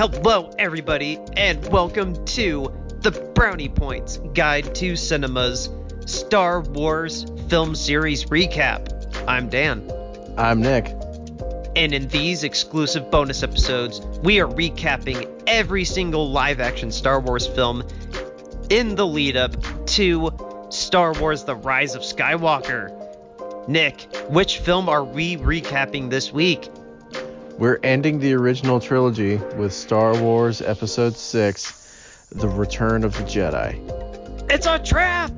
Hello, everybody, and welcome to the Brownie Points Guide to Cinema's Star Wars Film Series Recap. I'm Dan. I'm Nick. And in these exclusive bonus episodes, we are recapping every single live action Star Wars film in the lead up to Star Wars The Rise of Skywalker. Nick, which film are we recapping this week? We're ending the original trilogy with Star Wars Episode 6 The Return of the Jedi. It's a trap!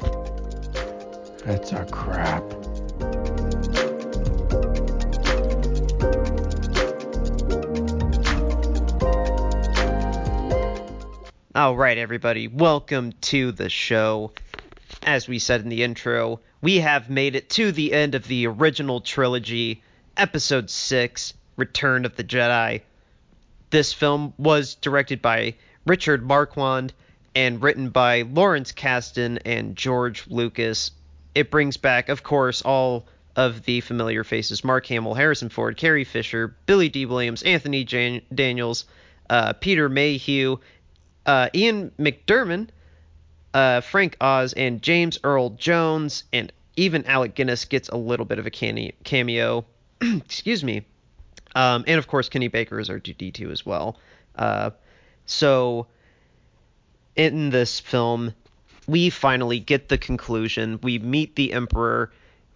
It's a crap. All right, everybody, welcome to the show. As we said in the intro, we have made it to the end of the original trilogy, Episode 6 Return of the Jedi. This film was directed by Richard Marquand and written by Lawrence Kasdan and George Lucas. It brings back, of course, all of the familiar faces Mark Hamill, Harrison Ford, Carrie Fisher, Billy Dee Williams, Anthony Jan- Daniels, uh, Peter Mayhew, uh, Ian McDiarmid, uh, Frank Oz, and James Earl Jones, and even Alec Guinness gets a little bit of a cameo. Excuse me. Um, and of course, Kenny Baker is R2D2 as well. Uh, so, in this film, we finally get the conclusion. We meet the Emperor.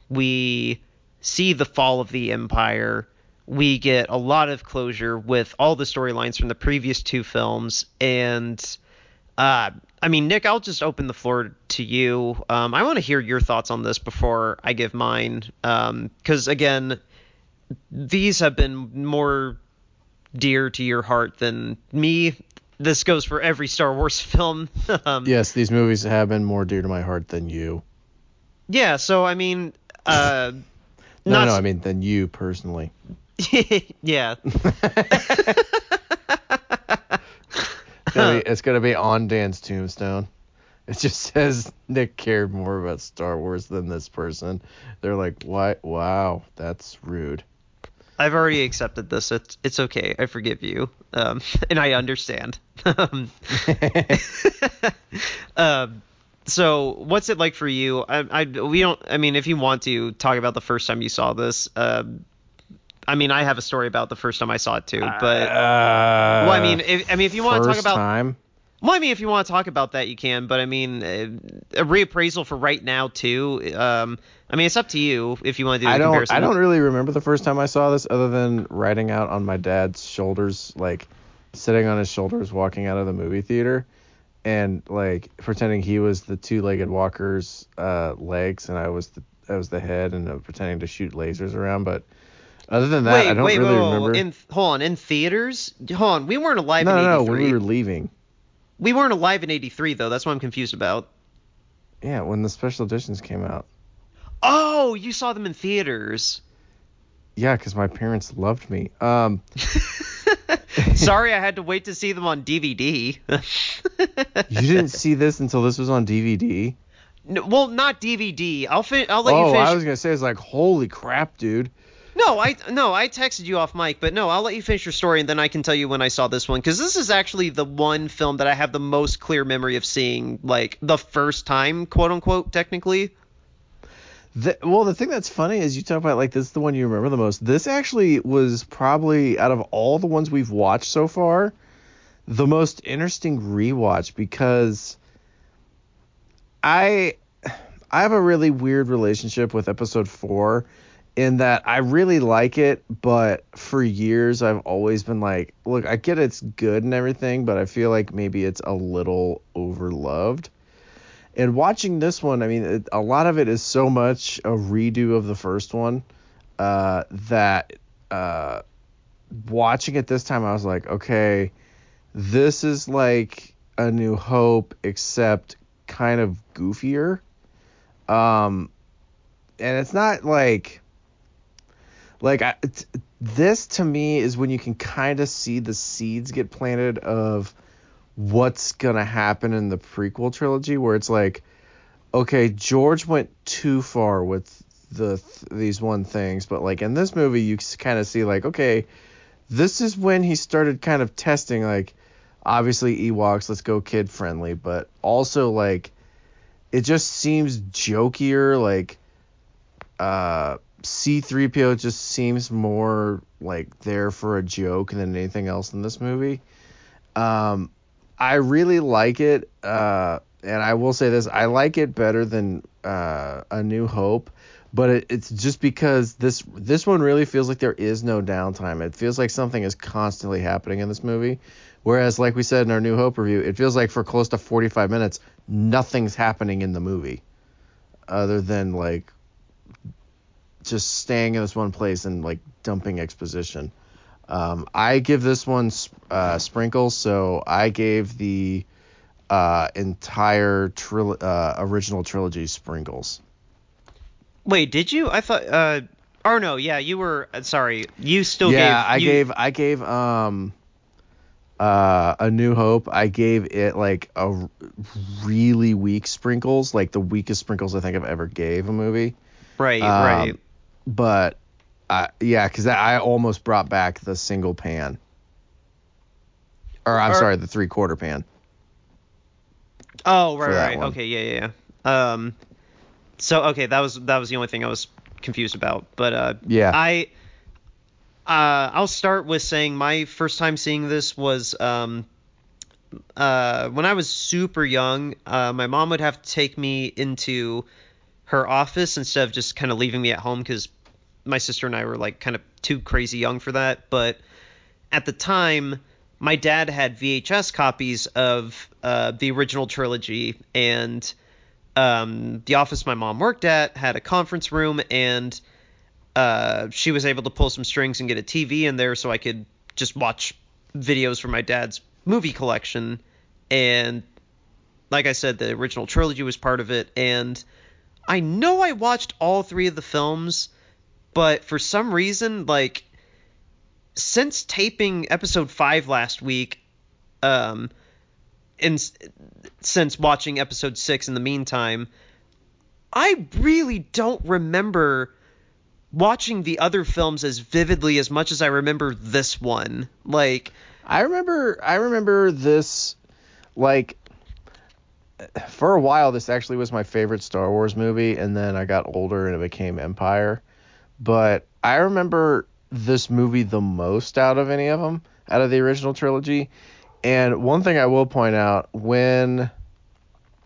We see the fall of the Empire. We get a lot of closure with all the storylines from the previous two films. And, uh, I mean, Nick, I'll just open the floor to you. Um, I want to hear your thoughts on this before I give mine. Because, um, again, these have been more dear to your heart than me. This goes for every Star Wars film. um, yes, these movies have been more dear to my heart than you. Yeah, so I mean, uh, no, not... no, I mean than you personally. yeah. it's, gonna be, it's gonna be on Dan's tombstone. It just says Nick cared more about Star Wars than this person. They're like, "Why? Wow, that's rude." I've already accepted this. It's it's okay. I forgive you, um, and I understand. um, um, so, what's it like for you? I, I we don't. I mean, if you want to talk about the first time you saw this, um, I mean, I have a story about the first time I saw it too. But uh, well, I mean, if, I mean, if you want to talk about time. Well, I mean, if you want to talk about that, you can. But I mean, a reappraisal for right now too. Um, I mean, it's up to you if you want to do. I don't. Comparison. I don't really remember the first time I saw this, other than riding out on my dad's shoulders, like sitting on his shoulders, walking out of the movie theater, and like pretending he was the two-legged walker's uh, legs, and I was the I was the head, and uh, pretending to shoot lasers around. But other than that, wait, I don't wait, really wait, remember. In, hold on, in theaters? Hold on, we weren't alive no, in no, '83. No, when we were leaving. We weren't alive in '83 though. That's what I'm confused about. Yeah, when the special editions came out. Oh, you saw them in theaters. Yeah, because my parents loved me. Um. Sorry, I had to wait to see them on DVD. you didn't see this until this was on DVD. No, well, not DVD. I'll fin- I'll let oh, you finish. Oh, I was gonna say it's like holy crap, dude. No, I no, I texted you off mic, but no, I'll let you finish your story and then I can tell you when I saw this one because this is actually the one film that I have the most clear memory of seeing, like the first time, quote unquote, technically. The, well, the thing that's funny is you talk about like this is the one you remember the most. This actually was probably out of all the ones we've watched so far, the most interesting rewatch because I I have a really weird relationship with episode 4 in that I really like it, but for years I've always been like, look, I get it's good and everything, but I feel like maybe it's a little overloved. And watching this one, I mean, it, a lot of it is so much a redo of the first one uh, that uh, watching it this time, I was like, okay, this is like a New Hope, except kind of goofier. Um, and it's not like like this to me is when you can kind of see the seeds get planted of what's gonna happen in the prequel trilogy, where it's like, okay, George went too far with the these one things, but like in this movie, you kind of see like, okay, this is when he started kind of testing like obviously Ewoks, let's go kid friendly, but also like it just seems jokier like uh C3PO just seems more like there for a joke than anything else in this movie. Um I really like it uh and I will say this, I like it better than uh A New Hope but it, it's just because this this one really feels like there is no downtime. It feels like something is constantly happening in this movie. Whereas, like we said in our New Hope review, it feels like for close to 45 minutes, nothing's happening in the movie, other than like just staying in this one place and like dumping exposition. Um, I give this one uh, sprinkles, so I gave the uh, entire tril- uh, original trilogy sprinkles. Wait, did you? I thought. Uh, or no, yeah, you were. Uh, sorry, you still yeah, gave. I you, gave. I gave. Um. Uh, a New Hope. I gave it like a really weak sprinkles, like the weakest sprinkles I think I've ever gave a movie. Right. Um, right. But. Uh, yeah, because I almost brought back the single pan. Or I'm or, sorry, the three quarter pan. Oh right, right. One. Okay, yeah, yeah, yeah. Um, so okay, that was that was the only thing I was confused about. But uh, yeah, I uh, I'll start with saying my first time seeing this was um, uh, when I was super young. Uh, my mom would have to take me into her office instead of just kind of leaving me at home because my sister and I were like kind of too crazy young for that. But at the time, my dad had VHS copies of uh, the original trilogy and um, the office my mom worked at had a conference room, and uh, she was able to pull some strings and get a TV in there so I could just watch videos from my dad's movie collection. And like I said, the original trilogy was part of it. And I know I watched all three of the films, but for some reason, like, since taping episode 5 last week, um, and since watching episode six in the meantime, I really don't remember watching the other films as vividly as much as I remember this one. Like I remember I remember this like for a while this actually was my favorite Star Wars movie and then I got older and it became Empire. But I remember this movie the most out of any of them out of the original trilogy and one thing I will point out when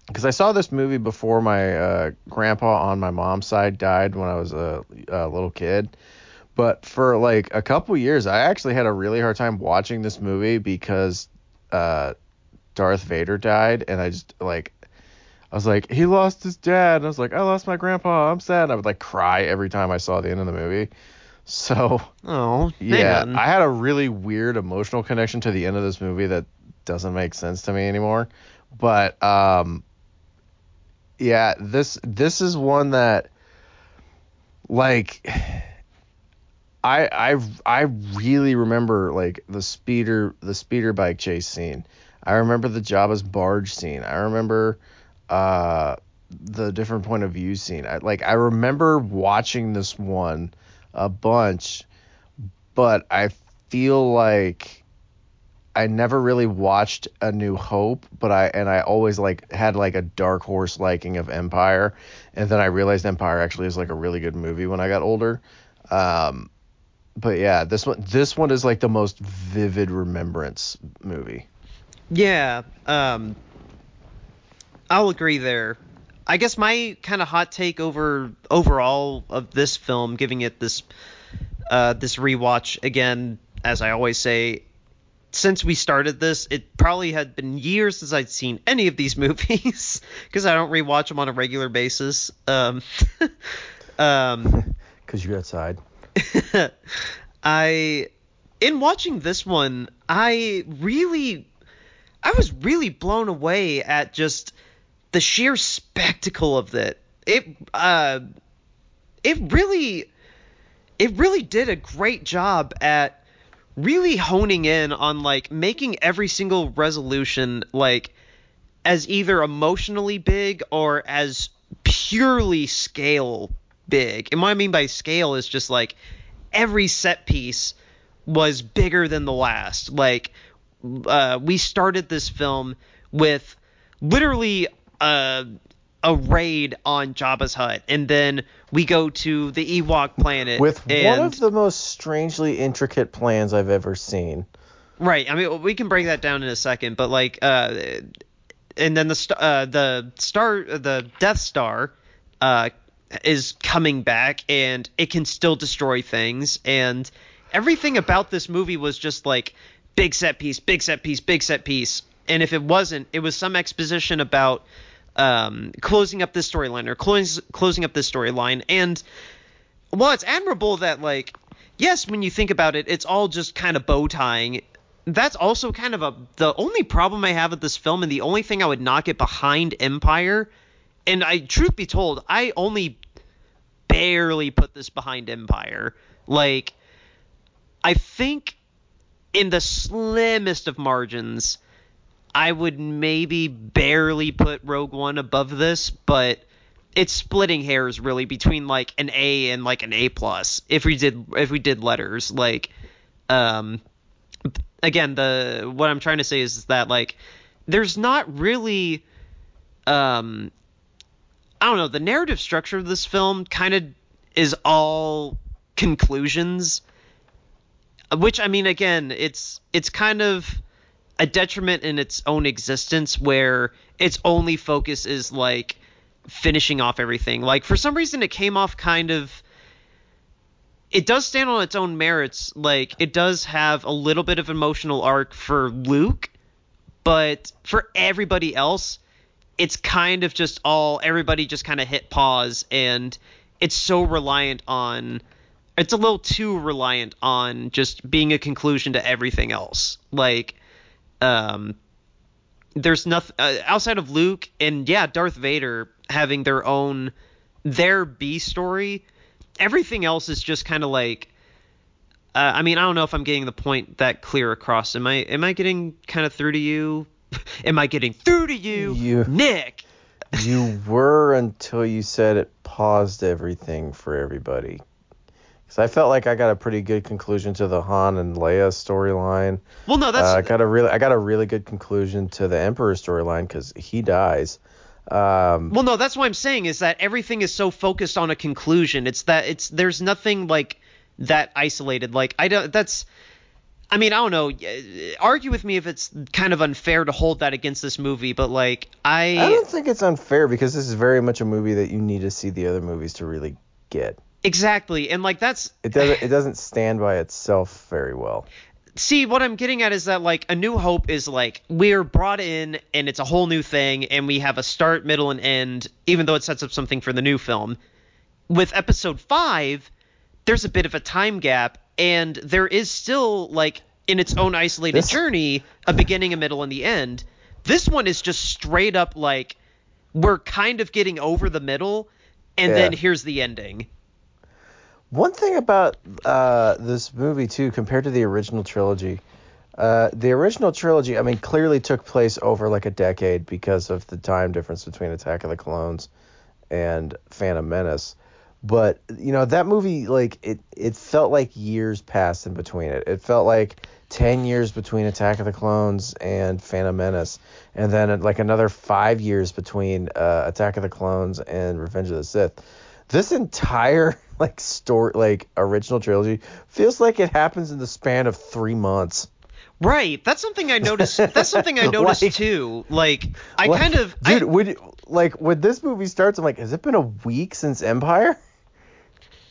because I saw this movie before my uh, grandpa on my mom's side died when I was a, a, little kid. But for like a couple years, I actually had a really hard time watching this movie because uh, Darth Vader died, and I just like I was like, he lost his dad, and I was like, I lost my grandpa, I'm sad. And I would like cry every time I saw the end of the movie. So, oh, yeah, man. I had a really weird emotional connection to the end of this movie that doesn't make sense to me anymore. But um, yeah, this this is one that like I I I really remember like the speeder the speeder bike chase scene. I remember the Jabba's barge scene. I remember uh the different point of view scene. I like I remember watching this one a bunch, but I feel like I never really watched A New Hope, but I and I always like had like a dark horse liking of Empire, and then I realized Empire actually is like a really good movie when I got older. Um, but yeah, this one this one is like the most vivid remembrance movie. Yeah, um, I'll agree there. I guess my kind of hot take over overall of this film, giving it this uh, this rewatch again, as I always say, since we started this, it probably had been years since I'd seen any of these movies because I don't rewatch them on a regular basis. Um, um, because you're outside. I, in watching this one, I really, I was really blown away at just the sheer spectacle of it. It uh it really it really did a great job at really honing in on like making every single resolution like as either emotionally big or as purely scale big. And what I mean by scale is just like every set piece was bigger than the last. Like uh, we started this film with literally a, a raid on Jabba's hut, and then we go to the Ewok planet with and, one of the most strangely intricate plans I've ever seen. Right. I mean, we can break that down in a second, but like, uh, and then the uh, the star, the Death Star, uh, is coming back, and it can still destroy things, and everything about this movie was just like big set piece, big set piece, big set piece, and if it wasn't, it was some exposition about um, closing up this storyline or closing closing up this storyline, and well, it's admirable that like yes, when you think about it, it's all just kind of bow tying that's also kind of a the only problem I have with this film, and the only thing I would knock it behind Empire. And I, truth be told, I only barely put this behind Empire. Like, I think in the slimmest of margins, I would maybe barely put Rogue One above this, but it's splitting hairs really between like an A and like an A plus if we did if we did letters. Like um again, the what I'm trying to say is that like there's not really um I don't know, the narrative structure of this film kind of is all conclusions which I mean again, it's it's kind of a detriment in its own existence where its only focus is like finishing off everything. Like for some reason it came off kind of it does stand on its own merits. Like it does have a little bit of emotional arc for Luke, but for everybody else, it's kind of just all everybody just kind of hit pause and it's so reliant on it's a little too reliant on just being a conclusion to everything else. Like um there's nothing uh, outside of Luke and yeah, Darth Vader having their own their B story everything else is just kind of like uh, I mean, I don't know if I'm getting the point that clear across. Am I am I getting kind of through to you? am I getting through to you, you Nick? you were until you said it paused everything for everybody. Because I felt like I got a pretty good conclusion to the Han and Leia storyline. Well, no, that's uh, I got a really I got a really good conclusion to the Emperor storyline because he dies. Um, well, no, that's what I'm saying is that everything is so focused on a conclusion. It's that it's there's nothing like that isolated. Like I don't. That's. I mean, I don't know. Argue with me if it's kind of unfair to hold that against this movie, but like I. I don't think it's unfair because this is very much a movie that you need to see the other movies to really get. Exactly, and like that's. It doesn't. It doesn't stand by itself very well see what i'm getting at is that like a new hope is like we're brought in and it's a whole new thing and we have a start middle and end even though it sets up something for the new film with episode 5 there's a bit of a time gap and there is still like in its own isolated this... journey a beginning a middle and the end this one is just straight up like we're kind of getting over the middle and yeah. then here's the ending one thing about uh, this movie too, compared to the original trilogy, uh, the original trilogy, I mean, clearly took place over like a decade because of the time difference between Attack of the Clones and Phantom Menace. But you know that movie, like it, it felt like years passed in between it. It felt like ten years between Attack of the Clones and Phantom Menace, and then like another five years between uh, Attack of the Clones and Revenge of the Sith. This entire like story like original trilogy feels like it happens in the span of three months. Right. That's something I noticed. That's something I noticed like, too. Like I like, kind of dude. I, would like when this movie starts, I'm like, has it been a week since Empire?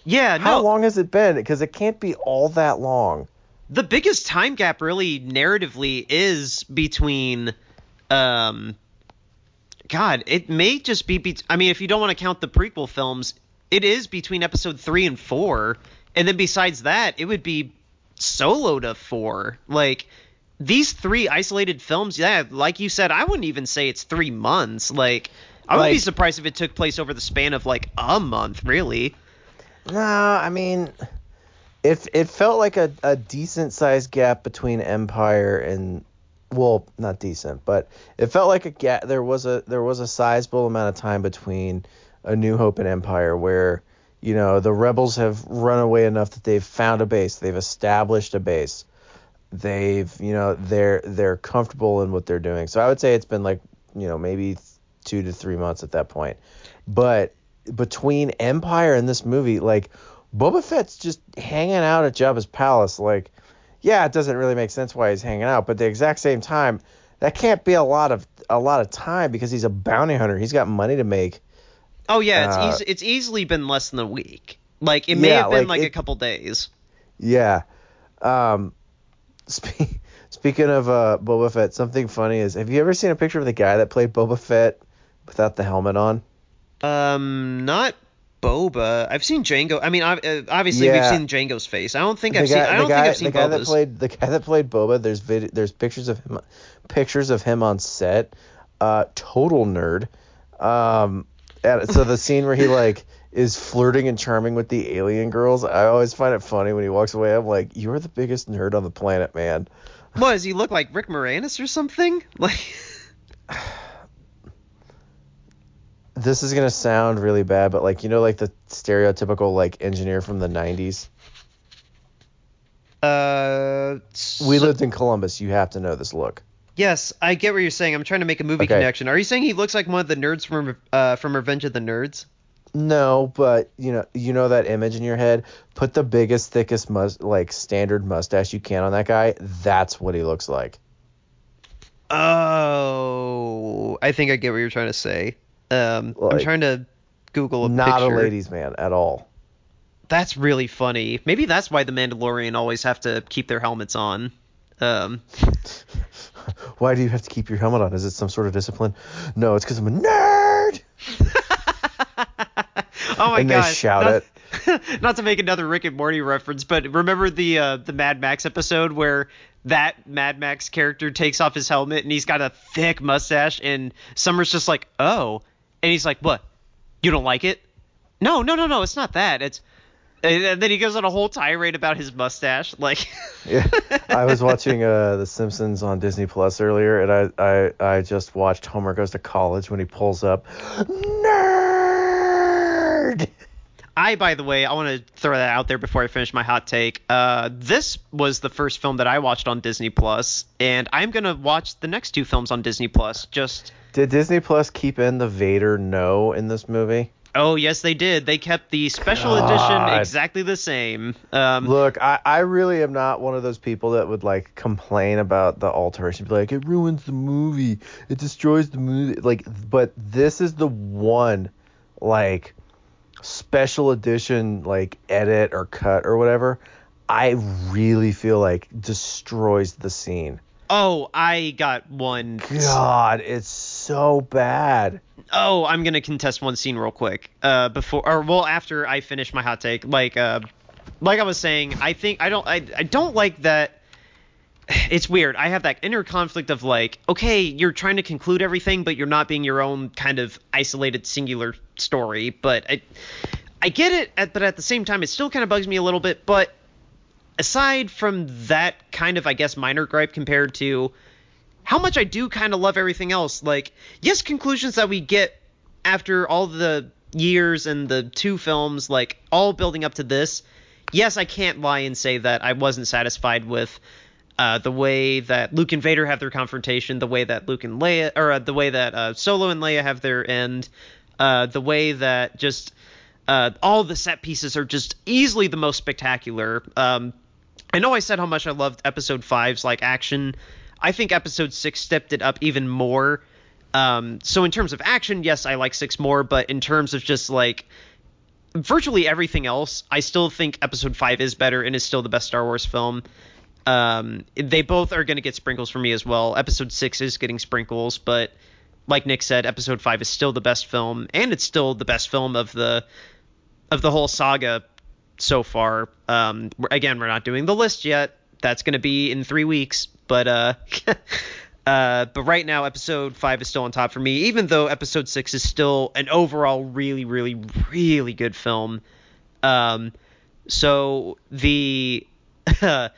Yeah. How no, long has it been? Because it can't be all that long. The biggest time gap, really, narratively, is between, um, God, it may just be. be I mean, if you don't want to count the prequel films, it is between episode three and four, and then besides that, it would be solo to four. Like these three isolated films, yeah, like you said, I wouldn't even say it's three months. Like I would like, be surprised if it took place over the span of like a month, really. No, I mean, it it felt like a, a decent sized gap between Empire and well, not decent, but it felt like a gap. There was a there was a sizable amount of time between a New Hope and Empire, where you know, the rebels have run away enough that they've found a base, they've established a base, they've, you know, they're they're comfortable in what they're doing. So I would say it's been like, you know, maybe two to three months at that point. But between Empire and this movie, like Boba Fett's just hanging out at Jabba's palace. Like, yeah, it doesn't really make sense why he's hanging out, but the exact same time, that can't be a lot of a lot of time because he's a bounty hunter. He's got money to make. Oh yeah, it's Uh, easy, it's easily been less than a week. Like it may Yeah, have been like, like, a couple days. Yeah. Um, spe- speaking of uh, Boba Fett, something funny is have you ever seen a picture of the guy that played Boba Fett without the helmet on? Um, not Boba. I've seen Jango. I mean, uh, obviously Yeah. we've seen Jango's face. I don't think the I've seen. guy, I don't guy, think I've seen the guy that played the guy that played Boba. There's vid, there's pictures of him, pictures of him on set. Uh, total nerd. Um, and so the scene where he like is flirting and charming with the alien girls, I always find it funny when he walks away. I'm like, you're the biggest nerd on the planet, man. What does he look like, Rick Moranis or something? Like, This is gonna sound really bad, but like you know, like the stereotypical like engineer from the '90s. uh, We lived in Columbus. You have to know this look. Yes, I get what you're saying. I'm trying to make a movie Okay. connection. Are you saying he looks like one of the nerds from uh from Revenge of the Nerds? No, but you know, you know that image in your head. Put the biggest, thickest, mus- like standard mustache you can on that guy. That's what he looks like. Oh, I think I get what you're trying to say. Um, I'm trying to Google a picture. Not picture. a ladies' man at all. That's really funny. Maybe that's why the Mandalorian always have to keep their helmets on. Um, Why do you have to keep your helmet on? Is it some sort of discipline? No, it's because I'm a nerd. oh my And they shout not, it. not to make another Rick and Morty reference, but remember the uh, the Mad Max episode where that Mad Max character takes off his helmet and he's got a thick mustache, and Summer's just like, "Oh," and he's like, "What? You don't like it?" No, no, no, no. It's not that. It's and then he goes on a whole tirade about his mustache, like. Yeah, I was watching uh, The Simpsons on Disney Plus earlier, and I, I I just watched Homer Goes to College when he pulls up, nerd. I, by the way, I want to throw that out there before I finish my hot take. Uh, this was the first film that I watched on Disney Plus, and I'm gonna watch the next two films on Disney Plus. Just Did Disney Plus keep in the Vader no in this movie? Oh yes, they did. They kept the special God. edition exactly the same. Um, Look, I, I really am not one of those people that would like complain about the alteration. Be like, it ruins the movie. It destroys the movie. Like, but this is the one, like, special edition, like, edit or cut or whatever. I really feel like destroys the scene. Oh, I got one. God, it's so bad. Oh, I'm gonna contest one scene real quick. Uh, before or well after I finish my hot take, like uh, like I was saying, I think I don't I I don't like that. It's weird. I have that inner conflict of like, okay, you're trying to conclude everything, but you're not being your own kind of isolated singular story. But I, I get it, but at the same time, it still kind of bugs me a little bit. But aside from that kind of, I guess, minor gripe compared to how much I do kind of love everything else. Like, yes, conclusions that we get after all the years and the two films, like all building up to this. Yes, I can't lie and say that I wasn't satisfied with uh, the way that Luke and Vader have their confrontation, the way that Luke and Leia, or uh, the way that uh, Solo and Leia have their end, uh, the way that just uh, all the set pieces are just easily the most spectacular. Um, I know I said how much I loved Episode 5's like action. I think Episode 6 stepped it up even more. Um, so in terms of action, yes, I like 6 more, but in terms of just like virtually everything else, I still think Episode 5 is better and is still the best Star Wars film. Um, they both are going to get sprinkles for me as well. Episode 6 is getting sprinkles, but like Nick said, Episode 5 is still the best film and it's still the best film of the of the whole saga so far. Um, again, we're not doing the list yet. That's going to be in three weeks, but uh, uh, but right now, episode five is still on top for me, even though episode six is still an overall really, really, really good film. Um, so the the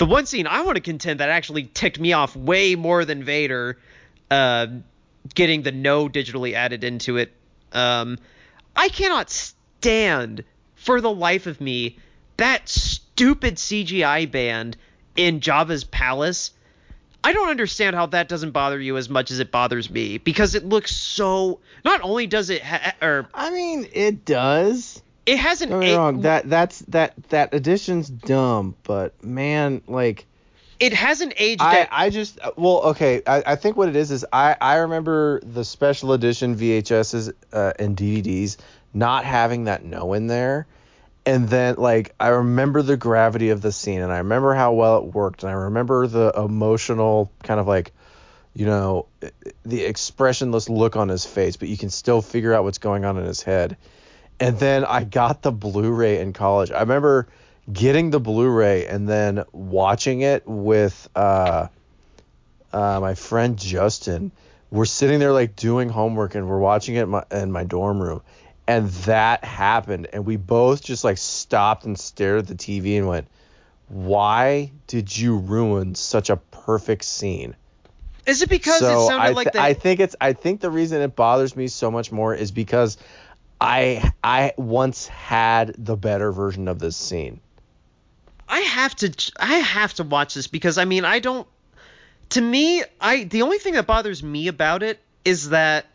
one scene I want to contend that actually ticked me off way more than Vader, uh, getting the no digitally added into it. Um, I cannot stand for the life of me, that stupid CGI band in Jabba's palace. I don't understand how that doesn't bother you as much as it bothers me because it looks so. Not only does it, ha- or I mean, it does. it has an Don't get wrong. That that's that that addition's dumb, but man, like it hasn't aged. I I just well okay. I, I think what it is is I I remember the special edition VHSs uh, and DVDs not having that no in there. And then like I remember the gravity of the scene and I remember how well it worked and I remember the emotional kind of like you know the expressionless look on his face but you can still figure out what's going on in his head. And then I got the Blu-ray in college. I remember getting the Blu-ray and then watching it with uh, uh, my friend Justin. We're sitting there like doing homework and we're watching it in my, in my dorm room, and that happened, and we both just like stopped and stared at the TV and went, "Why did you ruin such a perfect scene?" is it because so it sounded I, like th- that? I think it's I think the reason it bothers me so much more is because I I once had the better version of this scene. I have to I have to watch this because I mean I don't to me I the only thing that bothers me about it is that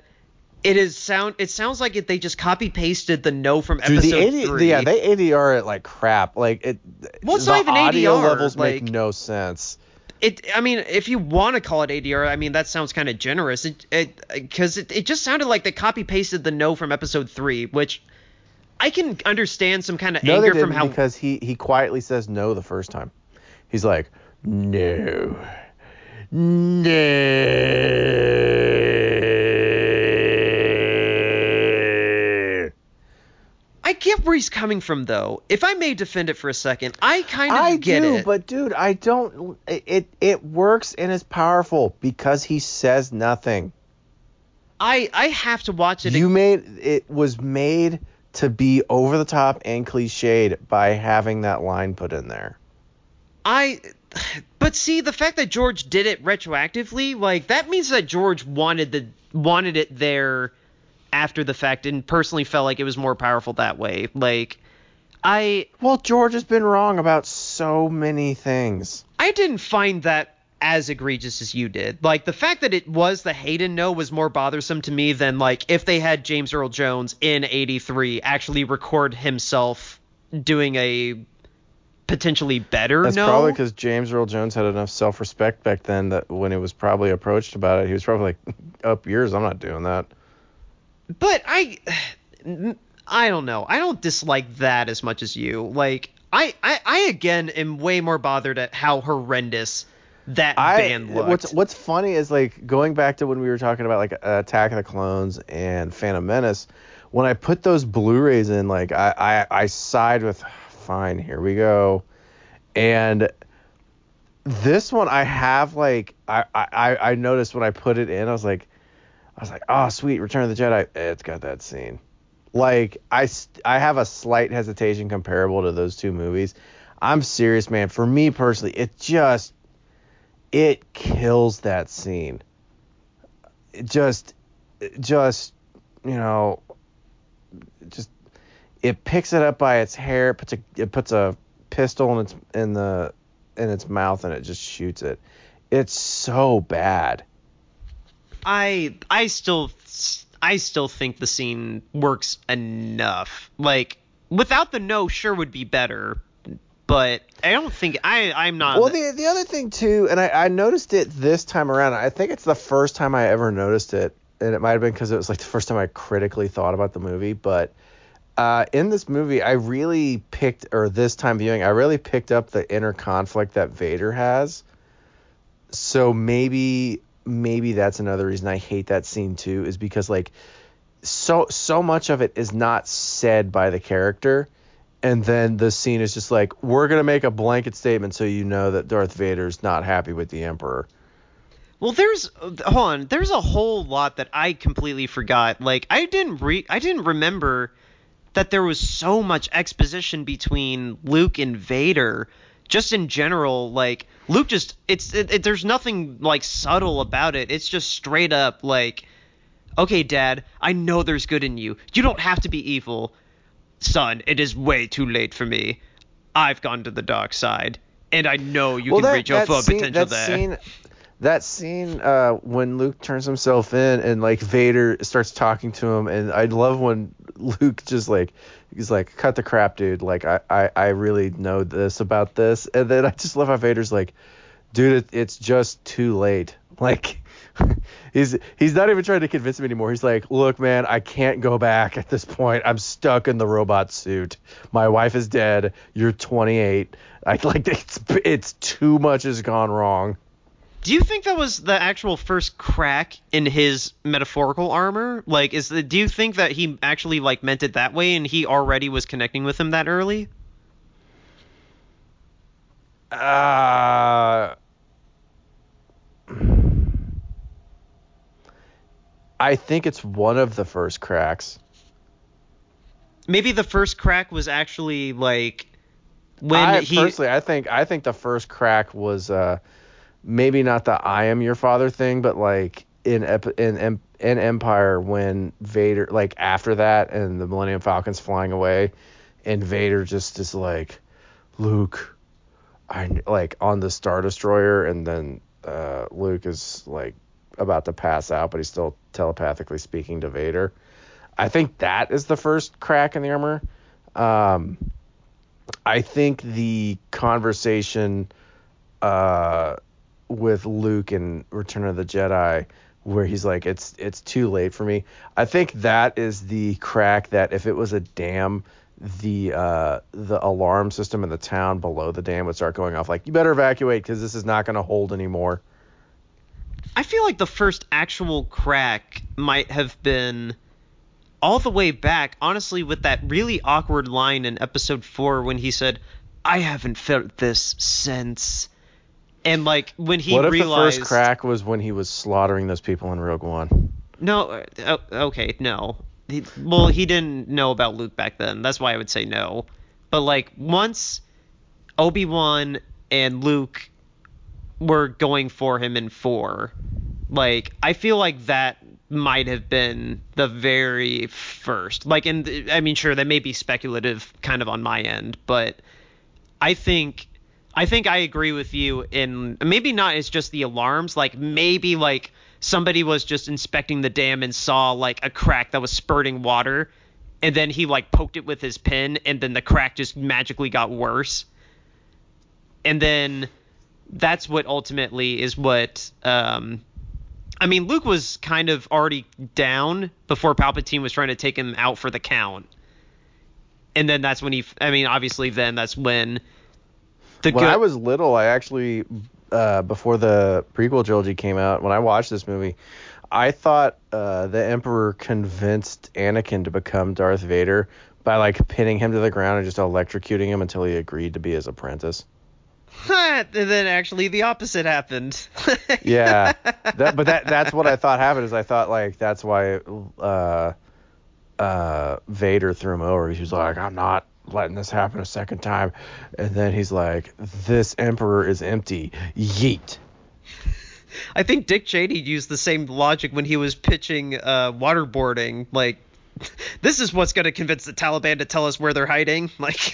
it is sound it sounds like it they just copy pasted the no from Dude, episode the AD, 3. yeah, they ADR it like crap. Like it. Well, it's the not even audio ADR, levels like- make no sense. it I mean if you want to call it ADR I mean that sounds kind of generous it it cuz it, it just sounded like they copy pasted the no from episode 3 which I can understand some kind of No, anger from how because he he quietly says no the first time. He's like, no, no. I get where he's coming from though if I may defend it for a second I kind of I get do, it but dude, I don't. It, it works and is powerful because he says nothing. I I have to watch it You made it was made to be over the top and cliched by having that line put in there. I but see the fact that George did it retroactively, like that means that George wanted the wanted it there after the fact and personally felt like it was more powerful that way. Like I Well, George has been wrong about so many things. I didn't find that as egregious as you did. Like the fact that it was the Hayden no was more bothersome to me than like if they had James Earl Jones in 83 actually record himself doing a potentially better That's no. probably because James Earl Jones had enough self-respect back then that when it was probably approached about it, he was probably like, "Up yours, I'm not doing that." But I, I don't know. I don't dislike that as much as you. Like I, I, I again am way more bothered at how horrendous that I band looked. what's what's funny is like going back to when we were talking about like Attack of the Clones and Phantom Menace. When I put those Blu-rays in, like I I, I side with, fine, here we go, and this one I have like I, I I noticed when I put it in, I was like, I was like, oh sweet, Return of the Jedi, it's got that scene. Like I I have a slight hesitation comparable to those two movies. I'm serious, man. For me personally, it just it kills that scene. It just just you know just it picks it up by its hair, it puts a it puts a pistol in its in the in its mouth and it just shoots it. It's so bad. I, I still, I still think the scene works enough. Like without the no, sure would be better. But I don't think I, I'm not. Well, the the other thing too, and I, I noticed it this time around. I think it's the first time I ever noticed it, and it might have been because it was like the first time I critically thought about the movie. But uh, in this movie, I really picked, or this time viewing, I really picked up the inner conflict that Vader has. So maybe maybe that's another reason I hate that scene too, is because like so so much of it is not said by the character and then the scene is just like we're gonna make a blanket statement so you know that Darth Vader's not happy with the Emperor. Well, there's hold on. There's a whole lot that I completely forgot. Like I didn't re I didn't remember that there was so much exposition between Luke and Vader. Just in general, like Luke just it's it, it, there's nothing like subtle about it. It's just straight up like, okay, Dad, I know there's good in you. You don't have to be evil. son, it is way too late for me. I've gone to the dark side, and I know you well, can that, reach your full potential that there. Scene, that scene uh, when Luke turns himself in and like Vader starts talking to him, and I love when Luke just like he's like, "Cut the crap, dude! Like I I, I really know this about this," and then I just love how Vader's like, "Dude, it, it's just too late." Like he's he's not even trying to convince him anymore. He's like, "Look, man, I can't go back at this point. I'm stuck in the robot suit. My wife is dead. You're 28. I like it's it's too much has gone wrong." Do you think that was the actual first crack in his metaphorical armor? Like, is the, do you think that he actually like meant it that way, and he already was connecting with him that early? Uh, I think it's one of the first cracks. Maybe the first crack was actually like when I he. personally, I think I think the first crack was uh, maybe not the "I am your father" thing, but like in in in, Empire when Vader like after that and the Millennium Falcon's flying away, and Vader just is like, Luke, I like on the Star Destroyer, and then uh, Luke is like about to pass out, but he's still telepathically speaking to Vader. I think that is the first crack in the armor. Um, I think the conversation uh, with Luke in Return of the Jedi, where he's like, "It's it's too late for me." I think that is the crack that if it was a dam, the uh, the alarm system in the town below the dam would start going off. Like, you better evacuate because this is not going to hold anymore. I feel like the first actual crack might have been all the way back, honestly, with that really awkward line in episode four when he said, "I haven't felt this since." And like when he what if realized, the first crack was when he was slaughtering those people in Rogue One? no, uh, okay, no, he, well, he didn't know about Luke back then. That's why I would say no. But like once Obi Wan and Luke were going for him in four, like I feel like that might have been the very first. Like, and I mean, sure, that may be speculative, kind of on my end, but I think. I think I agree with you in maybe not it's just the alarms, like maybe like somebody was just inspecting the dam and saw like a crack that was spurting water and then he like poked it with his pin and then the crack just magically got worse. And then that's what ultimately is what um I mean Luke was kind of already down before Palpatine was trying to take him out for the count. And then that's when he I mean obviously then that's when the when good I was little, I actually uh, before the prequel trilogy came out, when I watched this movie, I thought uh, the Emperor convinced Anakin to become Darth Vader by like pinning him to the ground and just electrocuting him until he agreed to be his apprentice. and then actually the opposite happened. Yeah, that, but that that's what I thought happened. Is I thought like that's why uh, uh, Vader threw him over. He was like, I'm not letting this happen a second time. And then he's like, this Emperor is empty. Yeet. I think Dick Cheney used the same logic when he was pitching uh, waterboarding. Like, this is what's going to convince the Taliban to tell us where they're hiding. Like,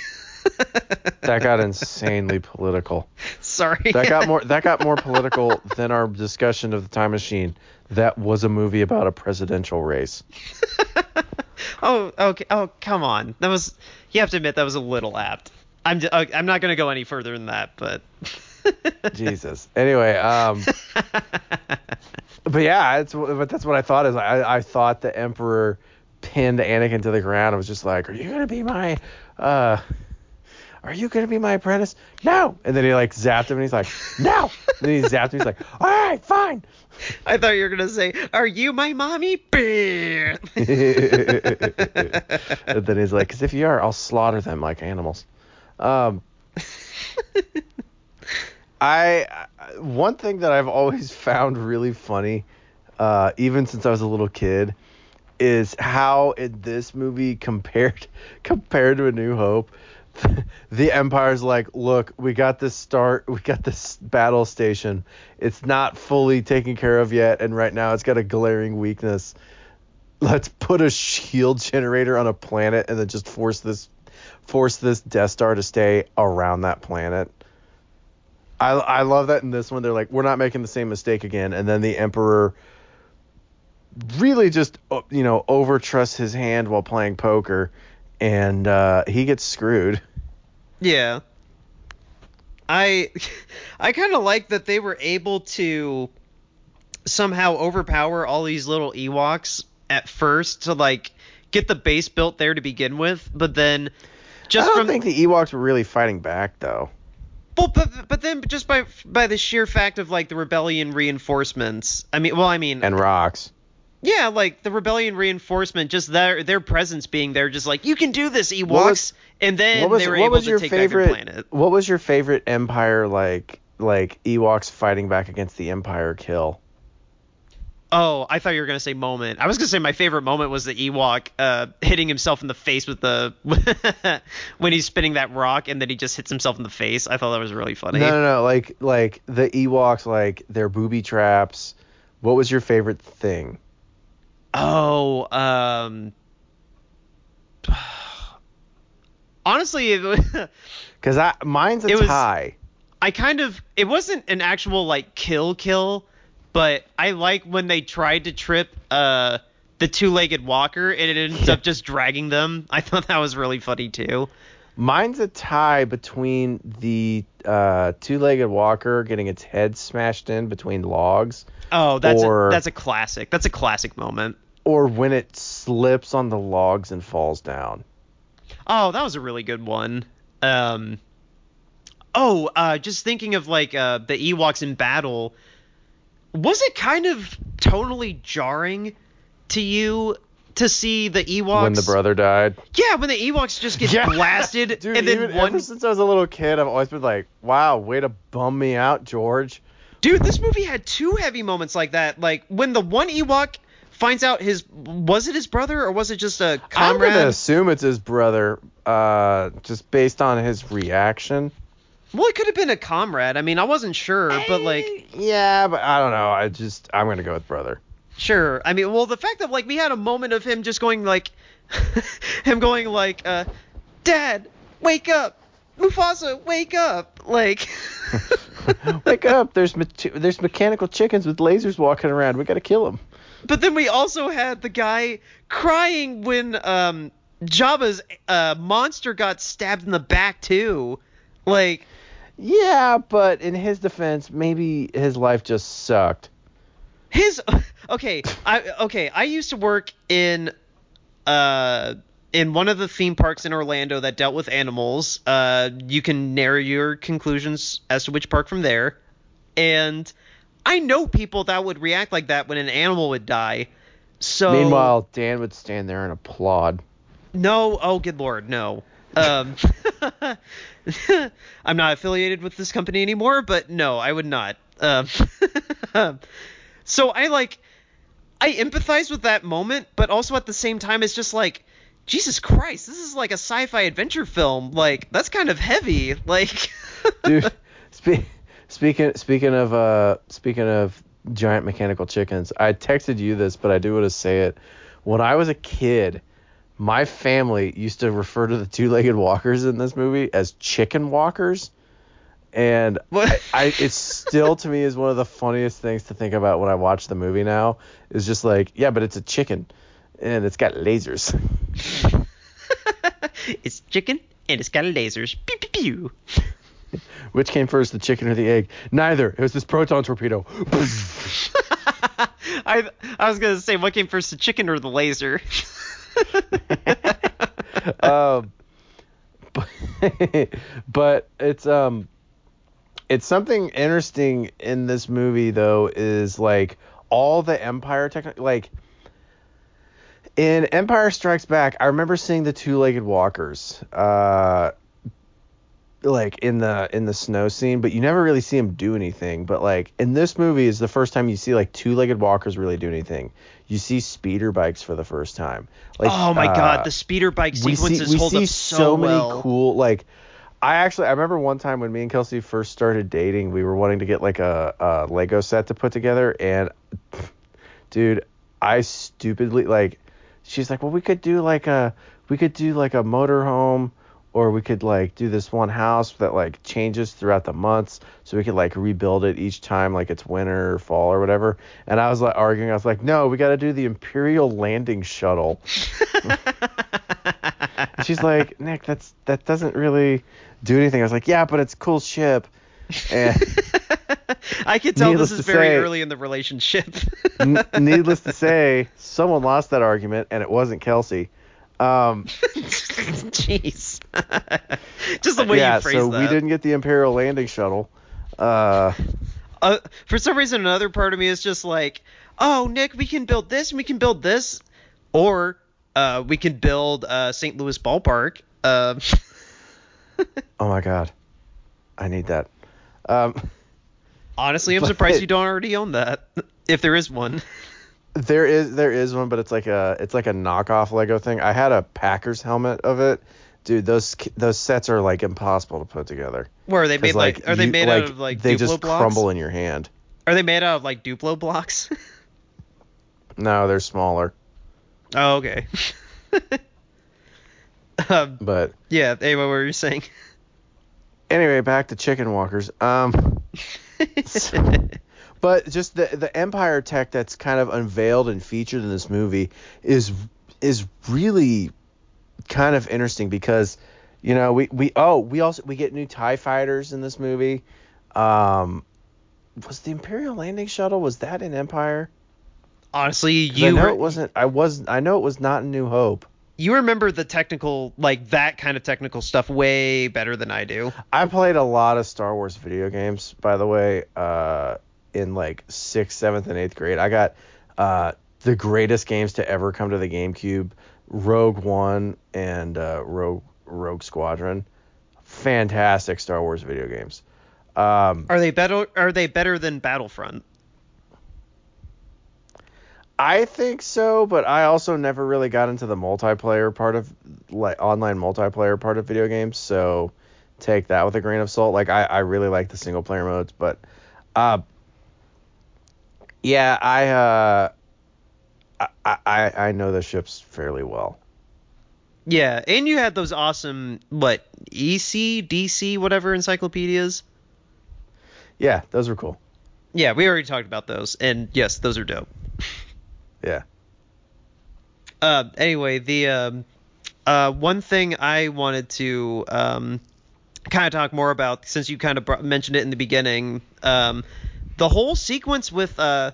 That got insanely political. sorry. That got more that got more political than our discussion of the time machine. That was a movie about a presidential race. oh, okay. Oh, come on. That was. You have to admit that was a little apt. I'm. uh, I'm not going to go any further than that, but. Jesus. Anyway, um but yeah, it's but that's what I thought is I I thought the emperor pinned Anakin to the ground. I was just like, "Are you going to be my uh are you gonna be my apprentice? No. And then he like zapped him and he's like, no. And then he zapped him. He's like, all right, fine. I thought you were gonna say, "Are you my mommy?" Bear. and then he's like, because if you are, I'll slaughter them like animals. Um, I I- one thing that I've always found really funny, uh, even since I was a little kid, is how in this movie compared compared to A New Hope, the Empire's like, look, we got this start, we got this battle station. It's not fully taken care of yet, and right now it's got a glaring weakness. let's put a shield generator on a planet and then just force this force this Death Star to stay around that planet. I I love that in this one they're like we're not making the same mistake again and then the emperor really just uh, you know over trusts his hand while playing poker and uh, he gets screwed. Yeah. I I kind of like that they were able to somehow overpower all these little Ewoks at first to like get the base built there to begin with, but then just I don't from think the Ewoks were really fighting back though. well, but, but then just by by the sheer fact of like the rebellion reinforcements. I mean, well, I mean, And rocks. Yeah, like the rebellion reinforcement, just their their presence being there, just like you can do this, Ewoks, was- and then what was they were able to your take favorite back your planet. what was your favorite Empire like like Ewoks fighting back against the Empire kill? Oh, I thought you were gonna say moment. I was gonna say my favorite moment was the Ewok uh, hitting himself in the face with the when he's spinning that rock and then he just hits himself in the face. I thought that was really funny. No, no, no. Like, like the Ewoks, like their booby traps. What was your favorite thing? Oh, um, honestly, Because I mine's a It was- tie. I kind of it wasn't an actual like kill kill, but I like when they tried to trip uh the two-legged walker and it ends up just dragging them. I thought that was really funny too. Mine's a tie between the uh, two-legged walker getting its head smashed in between logs, Oh, that's Or- a, that's a classic. That's a classic moment. Or when it slips on the logs and falls down. Oh, that was a really good one. Um, oh, uh, just thinking of like uh, the Ewoks in battle. Was it kind of totally jarring to you to see the Ewoks When the brother died. Yeah, when the Ewoks just get blasted, Dude, and then even one ever since I was a little kid, I've always been like, "Wow, way to bum me out, George." dude, this movie had two heavy moments like that. Like when the one Ewok finds out his was it his brother or was it just a comrade? I'm gonna assume it's his brother, uh, just based on his reaction. Well, it could have been a comrade. I mean, I wasn't sure, but like. Eh, yeah, but I don't know. I just I'm gonna go with brother. Sure. I mean, well, the fact that like we had a moment of him just going like, him going like, uh, Dad, wake up, Mufasa, wake up, like. Wake up! There's me- there's mechanical chickens with lasers walking around. We gotta kill them. But then we also had the guy crying when um Jabba's uh monster got stabbed in the back too. Like, Yeah, but in his defense, maybe his life just sucked. his okay i okay i used to work in uh in one of the theme parks in orlando that dealt with animals uh you can narrow your conclusions as to which park from there and i know people that would react like that when an animal would die. So Meanwhile, Dan would stand there and applaud. no. Oh good lord no. Um i'm not affiliated with this company anymore but no i would not. Um so i like i empathize with that moment but also at the same time it's just like jesus christ this is like a sci-fi adventure film. Like that's kind of heavy. Like Dude, spe- speaking speaking of uh speaking of giant mechanical chickens, I texted you this, but I do want to say it. When I was a kid, my family used to refer to the two-legged walkers in this movie as chicken walkers. And What? I, it's still to me is one of the funniest things to think about when I watch the movie now. Is just like, yeah, but it's a chicken, and it's got lasers. it's chicken and it's got lasers pew pew pew Which came first, the chicken or the egg? Neither. It was this proton torpedo. I I was gonna say what came first, the chicken or the laser? um, but, but it's um, it's something interesting in this movie though is like all the Empire tech like in Empire Strikes Back. I remember seeing the two-legged walkers. Uh, like in the in the snow scene, but you never really see him do anything. But like in this movie is the first time you see like two-legged walkers really do anything. You see speeder bikes for the first time. Like oh my uh, god, the speeder bike sequences we see, we hold see up so, many well. cool like I actually I remember one time when me and Kelsey first started dating, we were wanting to get like a, a Lego set to put together and dude, I stupidly like she's like, well, we could do like a we could do like a motorhome or we could like do this one house that like changes throughout the months so we could like rebuild it each time like it's winter or fall or whatever. And i was like arguing. I was like no we got to do the imperial landing shuttle. She's like nick that's that doesn't really do anything. I was like yeah but it's cool ship. And I can tell this is very say- early in the relationship. n- needless to say someone lost that argument and it wasn't kelsey um Jeez. Just the way yeah you phrase so that. we didn't get the imperial landing shuttle uh uh, for some reason, another part of me is just like, oh, Nick, we can build this and we can build this, or uh, we can build uh, St. Louis Ballpark. Uh, oh my god i need that um honestly, I'm surprised you don't already own that, if there is one. There is there is one, but it's like a it's like a knockoff Lego thing. I had a Packers helmet of it, dude. Those those sets are like impossible to put together. Where are they made like, are they you- made out of like they Duplo just blocks? crumble in your hand. Are they made out of like Duplo blocks? No, they're smaller, oh, okay. um, but yeah. Anyway, what were you saying? anyway, back to chicken walkers. Um, but just the the Empire tech that's kind of unveiled and featured in this movie is is really kind of interesting because you know we we oh we also we get new Tie fighters in this movie. Um, was the Imperial landing shuttle was that in Empire? Honestly, 'Cause I you know were, it wasn't. I was. I know it was not in New Hope. you remember the technical like that kind of technical stuff way better than I do. I played a lot of Star Wars video games, by the way, uh, in like sixth, seventh, and eighth grade. I got uh, the greatest games to ever come to the GameCube: Rogue One and uh, Rogue Rogue Squadron. Fantastic Star Wars video games. Um, Are they better? Are they better than Battlefront? I think so, but I also never really got into the multiplayer part of like online multiplayer part of video games, so take that with a grain of salt. Like I, I really like the single player modes, but uh yeah, I uh I, I I know the ships fairly well. Yeah, and you had those awesome what EC, DC, whatever encyclopedias. Yeah, those were cool. Yeah, we already talked about those, and yes, those are dope. Yeah. Uh, anyway, the um, uh, one thing I wanted to um, kind of talk more about, since you kind of brought, mentioned it in the beginning, um, the whole sequence with uh,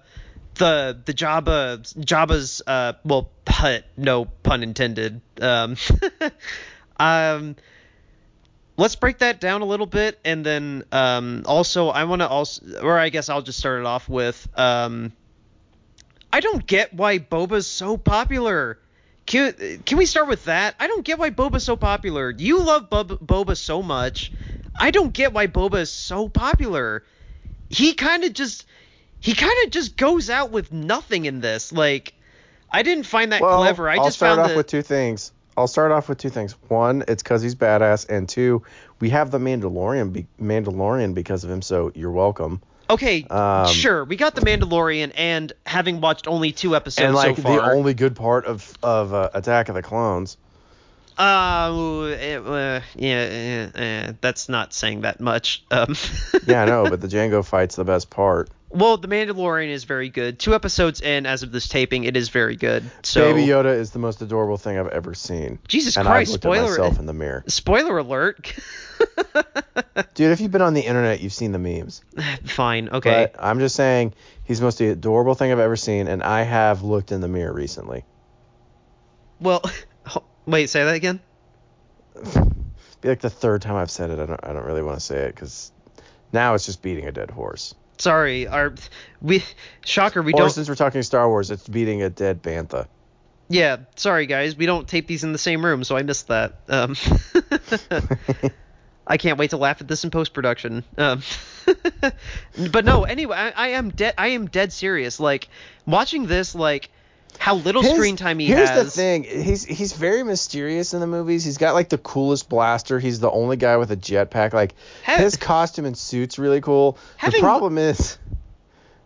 the the Jabba Jabba's uh, well, put no pun intended. Um, um, let's break that down a little bit, and then um, also I want to also, or I guess I'll just start it off with. Um, I don't get why Boba's so popular. Can can we start with that? I don't get why Boba's so popular. You love Bob, Boba so much. I don't get why Boba is so popular. He kind of just he kind of just goes out with nothing in this. Like I didn't find that well, clever. I I'll just start found off that with two things. I'll start off with two things. One, it's because he's badass, and two, we have the Mandalorian be- Mandalorian because of him. So you're welcome. okay, Um, sure, we got the Mandalorian, and having watched only two episodes and like so far, the only good part of of uh, Attack of the Clones. Uh, eh, uh, yeah, eh, eh, that's not saying that much. Um, Yeah, I know, but the Jango fight's the best part. Well, The Mandalorian is very good. Two episodes in, as of this taping, it is very good. So, Baby Yoda is the most adorable thing I've ever seen. Jesus and Christ, I've looked spoiler- at myself in the mirror. spoiler alert. Dude, if you've been on the internet, you've seen the memes. Fine, okay. But I'm just saying, he's the most adorable thing I've ever seen, and I have looked in the mirror recently. well, wait, say that again. Be like the third time I've said it. I don't. I don't really want to say it because now it's just beating a dead horse. Sorry, our we shocker we or don't. since we're talking Star Wars, it's beating a dead bantha. Yeah, sorry guys, we don't tape these in the same room, so I missed that. Um, I can't wait to laugh at this in post production. Um, but no, anyway, I, I am dead. I am dead serious. Like watching this, like how little His- screen time he here's has. Here's the thing. He's he's very mysterious in the movies. He's got like the coolest blaster. He's the only guy with a jetpack. Like Ha- his costume and suit's really cool. Having- the problem is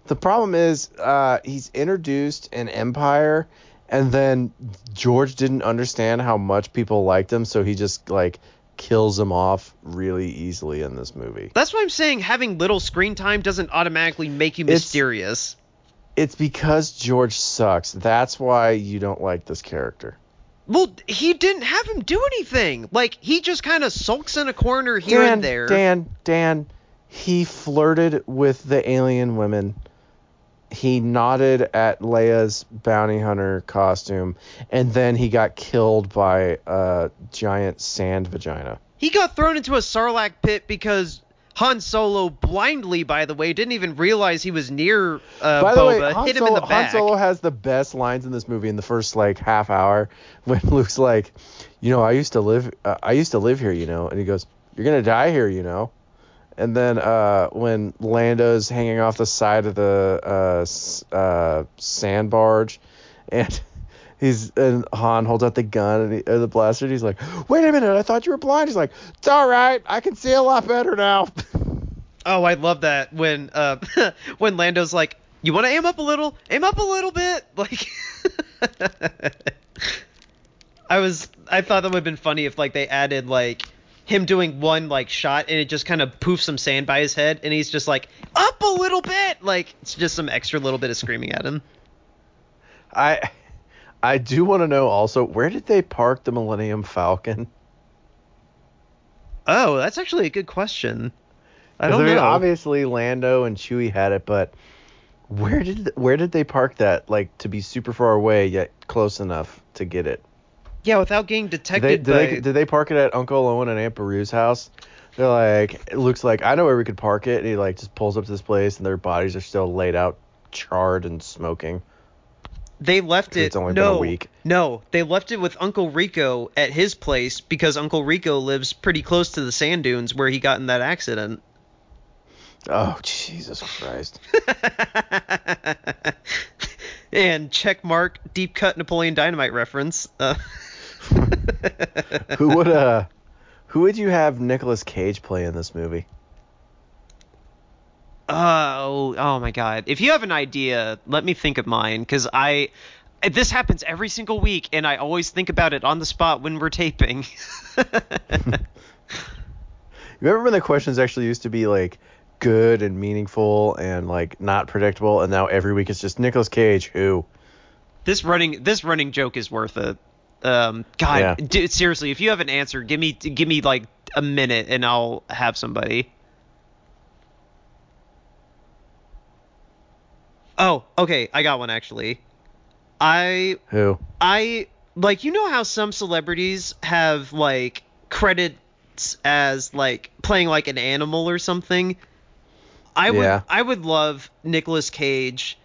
the problem is uh, he's introduced in Empire and then George didn't understand how much people liked him, so he just like kills him off really easily in this movie. That's why I'm saying having little screen time doesn't automatically make you mysterious. It's because George sucks. That's why you don't like this character. Well, he didn't have him do anything. Like he just kind of sulks in a corner here Dan, and there. Dan, Dan, he flirted with the alien women. He nodded at Leia's bounty hunter costume, and then he got killed by a giant sand vagina. He got thrown into a sarlacc pit because Han Solo blindly, by the way, didn't even realize he was near uh, By the Boba. way, Han hit him Solo, in the back. Han Solo has the best lines in this movie in the first like half hour when Luke's like, you know, I used to live, uh, I used to live here, you know, and he goes, you're gonna die here, you know. And then uh, when Lando's hanging off the side of the uh, uh, sand barge, and he's and Han holds out the gun and he, uh, the blaster, and he's like, "Wait a minute, I thought you were blind." He's like, "It's all right, I can see a lot better now." Oh, I love that when uh when Lando's like, "You want to aim up a little? Aim up a little bit." Like I was I thought that would have been funny if like they added like him doing one like shot and it just kind of poofs some sand by his head and he's just like, "Up a little bit." Like it's just some extra little bit of screaming at him. I I do want to know also where did they park the Millennium Falcon? Oh, that's actually a good question. I don't mean, know. Obviously, Lando and Chewie had it, but where did where did they park that? Like to be super far away yet close enough to get it? yeah, without getting Did detected they did, by they did they park it at Uncle Owen and Aunt Beru's house? They're like, it looks like I know where we could park it. And he like just pulls up to this place, and their bodies are still laid out, charred and smoking. They left it. it's only been no, a week. no, they left it with Uncle Rico at his place because Uncle Rico lives pretty close to the sand dunes where he got in that accident. Oh Jesus Christ! and check mark deep cut Napoleon Dynamite reference. Uh, who would uh, who would you have Nicolas Cage play in this movie? Oh, oh my God! If you have an idea, let me think of mine because I. This happens every single week, and I always think about it on the spot when we're taping. Remember when the questions actually used to be like good and meaningful and like not predictable, and now every week it's just Nicolas Cage who? this running this running joke is worth it. Um, God, Yeah. dude, seriously, if you have an answer, give me give me like a minute, and I'll have somebody. Oh, okay, I got one actually. I Who? I like you know how some celebrities have like credits as like playing like an animal or something. I would Yeah. I would love Nicolas Cage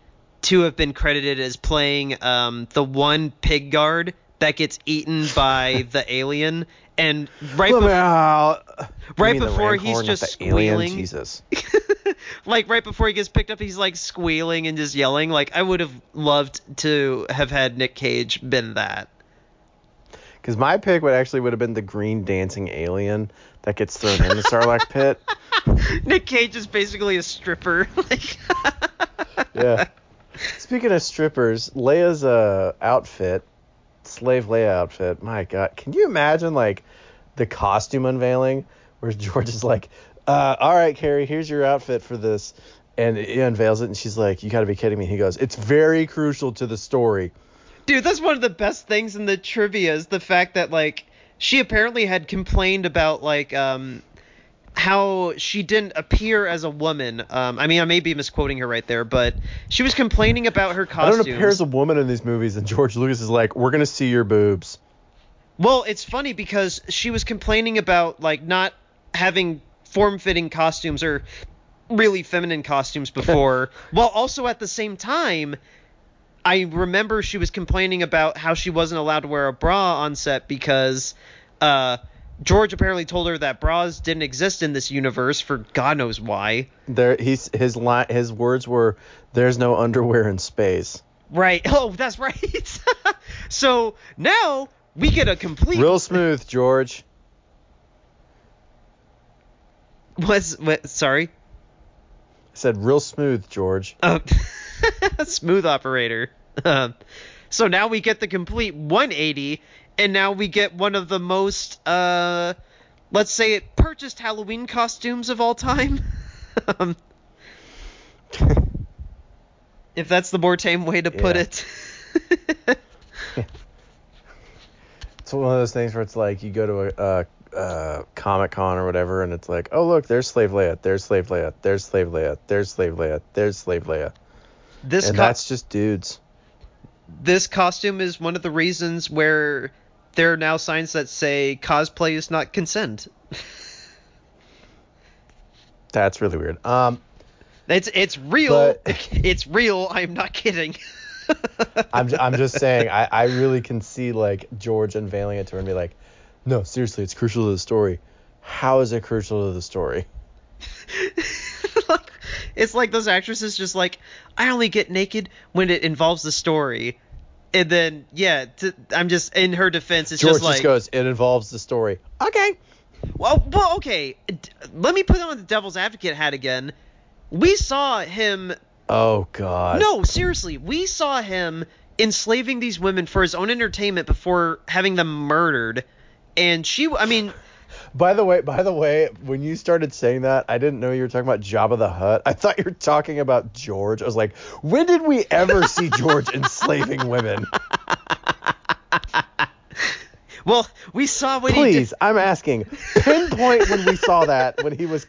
to have been credited as playing um the one pig guard that gets eaten by the alien and right Let me bef- out. You right before he's just squealing. Jesus. like right before he gets picked up he's like squealing and just yelling like I would have loved to have had Nick Cage been that. Because my pick would actually would have been the green dancing alien that gets thrown in the Sarlacc pit. Nick Cage is basically a stripper. like, Yeah. Speaking of strippers, Leia's uh, outfit, slave Leia outfit. My God, can you imagine like the costume unveiling where George is like, uh, "All right, Carrie, here's your outfit for this," and he unveils it, and she's like, "You got to be kidding me!" He goes, "It's very crucial to the story." Dude, that's one of the best things in the trivia is the fact that like she apparently had complained about like um how she didn't appear as a woman. Um, I mean, I may be misquoting her right there, but she was complaining about her costume. I don't appear as a woman in these movies, and George Lucas is like, "We're gonna see your boobs." Well, it's funny because she was complaining about like not having form-fitting costumes or really feminine costumes before, while also at the same time I remember she was complaining about how she wasn't allowed to wear a bra on set because uh George apparently told her that bras didn't exist in this universe for God knows why. There, he's his line, his words were, "There's no underwear in space." Right. Oh, that's right. so now we get a complete Real smooth, George. Was what, sorry. I said real smooth, George. Um, smooth operator. Um, So now we get the complete 180, and now we get one of the most, uh, let's say it purchased Halloween costumes of all time. um, if that's the more tame way to put Yeah. it. It's one of those things where it's like you go to a, a, a Comic Con or whatever, and it's like, oh look, there's Slave Leia, there's Slave Leia, there's Slave Leia, there's Slave Leia, there's Slave Leia, this and co- that's just dudes. this costume is one of the reasons where there are now signs that say cosplay is not consent. That's really weird. Um, It's it's real. But- it's real. I'm not kidding. I'm I'm just saying, I I really can see like George unveiling it to her and be like, no, seriously, it's crucial to the story. How is it crucial to the story? it's like those actresses just like I only get naked when it involves the story, and then yeah, t- I'm just in her defense. It's George just like goes, it involves the story. Okay. well, well, okay. d- Let me put on the devil's advocate hat again. We saw him Oh God. No, seriously, we saw him enslaving these women for his own entertainment before having them murdered. And she, I mean, By the way, by the way, when you started saying that, I didn't know you were talking about Jabba the Hutt. I thought you were talking about George. I was like, when did we ever see George enslaving women? well, we saw what he Please. I'm asking. Pinpoint when we saw that when he was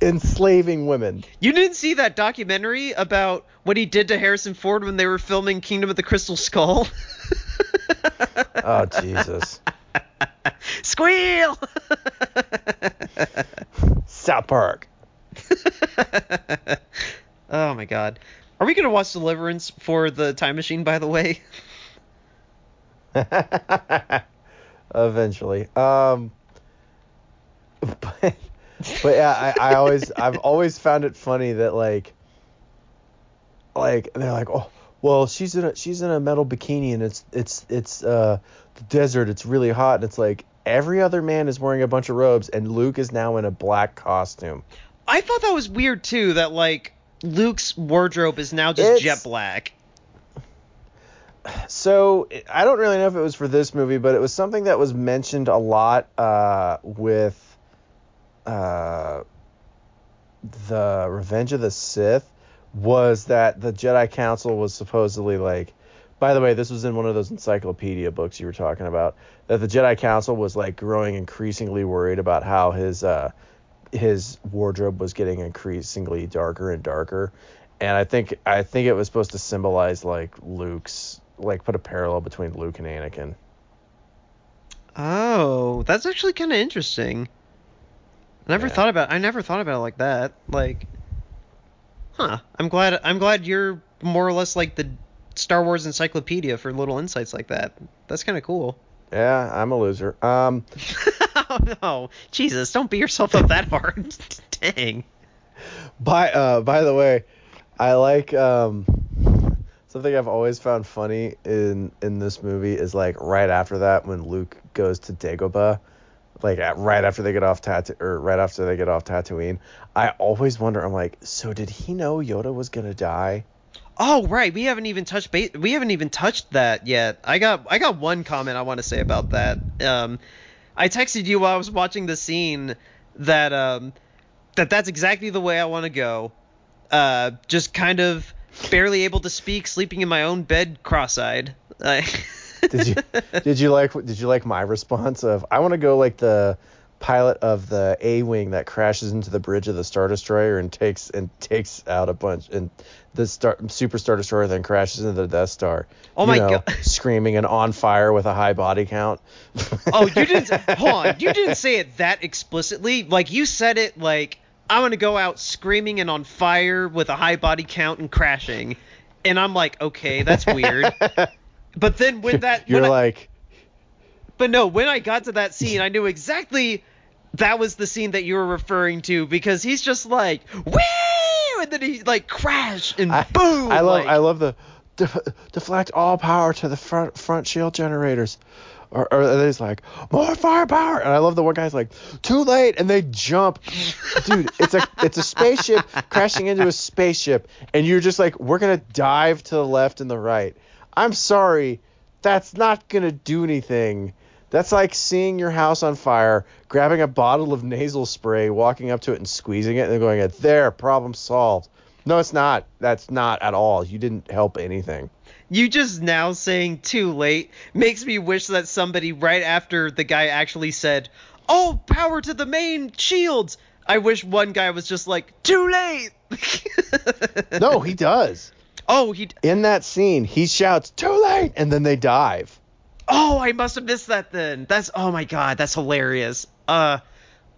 enslaving women. You didn't see that documentary about what he did to Harrison Ford when they were filming Kingdom of the Crystal Skull? Oh Jesus. Squeal! South Park. oh my god. Are we going to watch Deliverance for the time machine, by the way? Eventually. Um but, but yeah, I, I always I've always found it funny that like like they're like, "Oh, well, she's in a she's in a metal bikini and it's it's it's uh the desert, it's really hot." And it's like every other man is wearing a bunch of robes and Luke is now in a black costume. I thought that was weird too, that like Luke's wardrobe is now just It's- jet black. So I don't really know if it was for this movie, but it was something that was mentioned a lot uh, with uh, the Revenge of the Sith. Was that the Jedi Council was supposedly like? By the way, this was in one of those encyclopedia books you were talking about. That the Jedi Council was like growing increasingly worried about how his uh, his wardrobe was getting increasingly darker and darker. And I think I think it was supposed to symbolize like Luke's like put a parallel between Luke and Anakin. Oh, that's actually kind of interesting. I never Yeah. thought about I never thought about it like that. Like Huh. I'm glad I'm glad you're more or less like the Star Wars encyclopedia for little insights like that. That's kind of cool. Yeah, I'm a loser. Um, oh no. Jesus, don't beat yourself up that hard. Dang. by uh, by the way, I like um, something I've always found funny in in this movie is like right after that when Luke goes to Dagobah, like at, right after they get off Tatoo or right after they get off Tatooine. I always wonder. I'm like, so did he know Yoda was gonna die? Oh right, we haven't even touched we haven't even touched that yet. I got I got one comment I want to say about that. Um, I texted you while I was watching the scene that um that that's exactly the way I want to go. Uh, just kind of barely able to speak, sleeping in my own bed, cross-eyed. Did you did you like did you like my response of I want to go like the pilot of the A wing that crashes into the bridge of the Star Destroyer and takes and takes out a bunch and the Star Super Star Destroyer then crashes into the Death Star. Oh my know, God. Screaming and on fire with a high body count. oh, you didn't hold on. You didn't say it that explicitly. Like you said it like I want to go out screaming and on fire with a high body count and crashing. And I'm like, okay, that's weird. But then when that You're when I- like but no, when I got to that scene, I knew exactly that was the scene that you were referring to because he's just like, woo, and then he like crash and I, boom. I love like- I love the def, deflect all power to the front front shield generators. Or, or like more firepower, and I love the one guy's like too late, and they jump. Dude, it's a it's a spaceship crashing into a spaceship, and you're just like we're gonna dive to the left and the right. I'm sorry, that's not gonna do anything. That's like seeing your house on fire, grabbing a bottle of nasal spray, walking up to it and squeezing it, and then going, "There, problem solved." No, it's not. That's not at all. You didn't help anything. You just now saying too late makes me wish that somebody right after the guy actually said, "Oh, power to the main shields." I wish one guy was just like, "Too late." no, he does. Oh, he in that scene he shouts, "Too late," and then they dive. Oh, I must have missed that then. That's oh my god, that's hilarious. Uh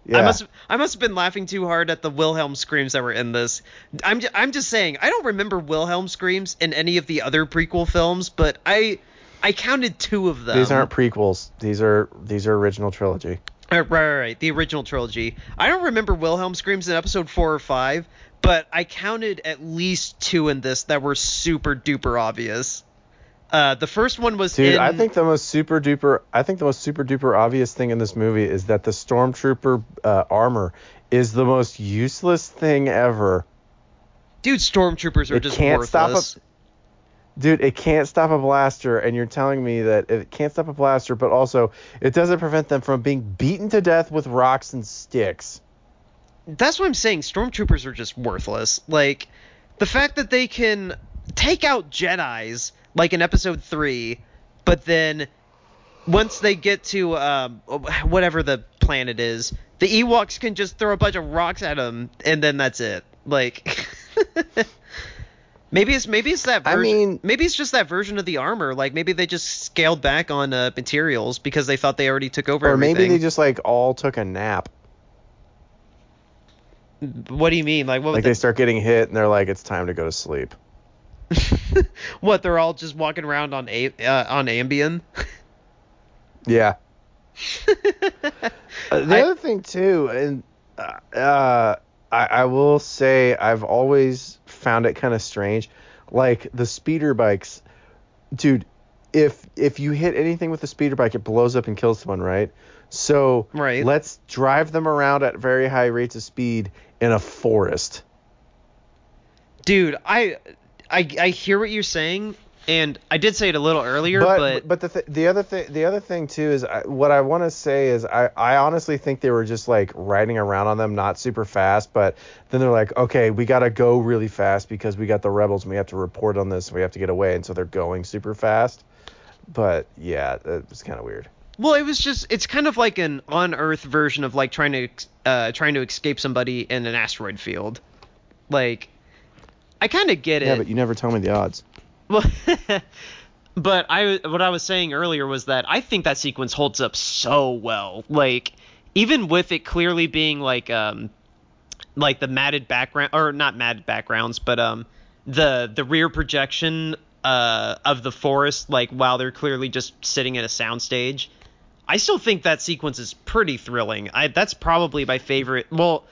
yeah. I must I must have been laughing too hard at the Wilhelm screams that were in this. I'm just, I'm just saying I don't remember Wilhelm screams in any of the other prequel films, but I I counted two of them. These aren't prequels. These are these are original trilogy. Uh, right, right, right, the original trilogy. I don't remember Wilhelm screams in episode four or five, but I counted at least two in this that were super duper obvious. Uh, the first one was dude. In... I think the most super duper. I think the most super duper obvious thing in this movie is that the stormtrooper uh, armor is the most useless thing ever. Dude, stormtroopers are it just can't worthless. Stop a, dude, it can't stop a blaster, and you're telling me that it can't stop a blaster, but also it doesn't prevent them from being beaten to death with rocks and sticks. That's what I'm saying. Stormtroopers are just worthless. Like the fact that they can take out Jedi's like in episode three, but then once they get to um, whatever the planet is, the Ewoks can just throw a bunch of rocks at them, and then that's it. Like, maybe it's maybe it's that. Version, I mean, maybe it's just that version of the armor. Like maybe they just scaled back on uh, materials because they thought they already took over. Or everything. maybe they just like all took a nap. What do you mean? Like what? Like they start getting hit and they're like, it's time to go to sleep. what? They're all just walking around on a uh, on Ambien. yeah. uh, the I, other thing too, and uh, uh, I, I will say I've always found it kind of strange, like the speeder bikes, dude. If if you hit anything with a speeder bike, it blows up and kills someone, right? So right. let's drive them around at very high rates of speed in a forest. Dude, I I, I hear what you're saying, and I did say it a little earlier, but but, but the th- the other thing the other thing too is I, what I want to say is I I honestly think they were just like riding around on them, not super fast, but then they're like, okay, we gotta go really fast because we got the rebels and we have to report on this, and we have to get away, and so they're going super fast. But yeah, it was kind of weird. Well, it was just it's kind of like an on Earth version of like trying to uh, trying to escape somebody in an asteroid field. Like I kind of get it. Yeah, but you never tell me the odds. Well, but I what I was saying earlier was that I think that sequence holds up so well. Like even with it clearly being like um like the matted background or not matted backgrounds, but um the the rear projection uh of the forest like while they're clearly just sitting in a soundstage. I still think that sequence is pretty thrilling. I that's probably my favorite. Well,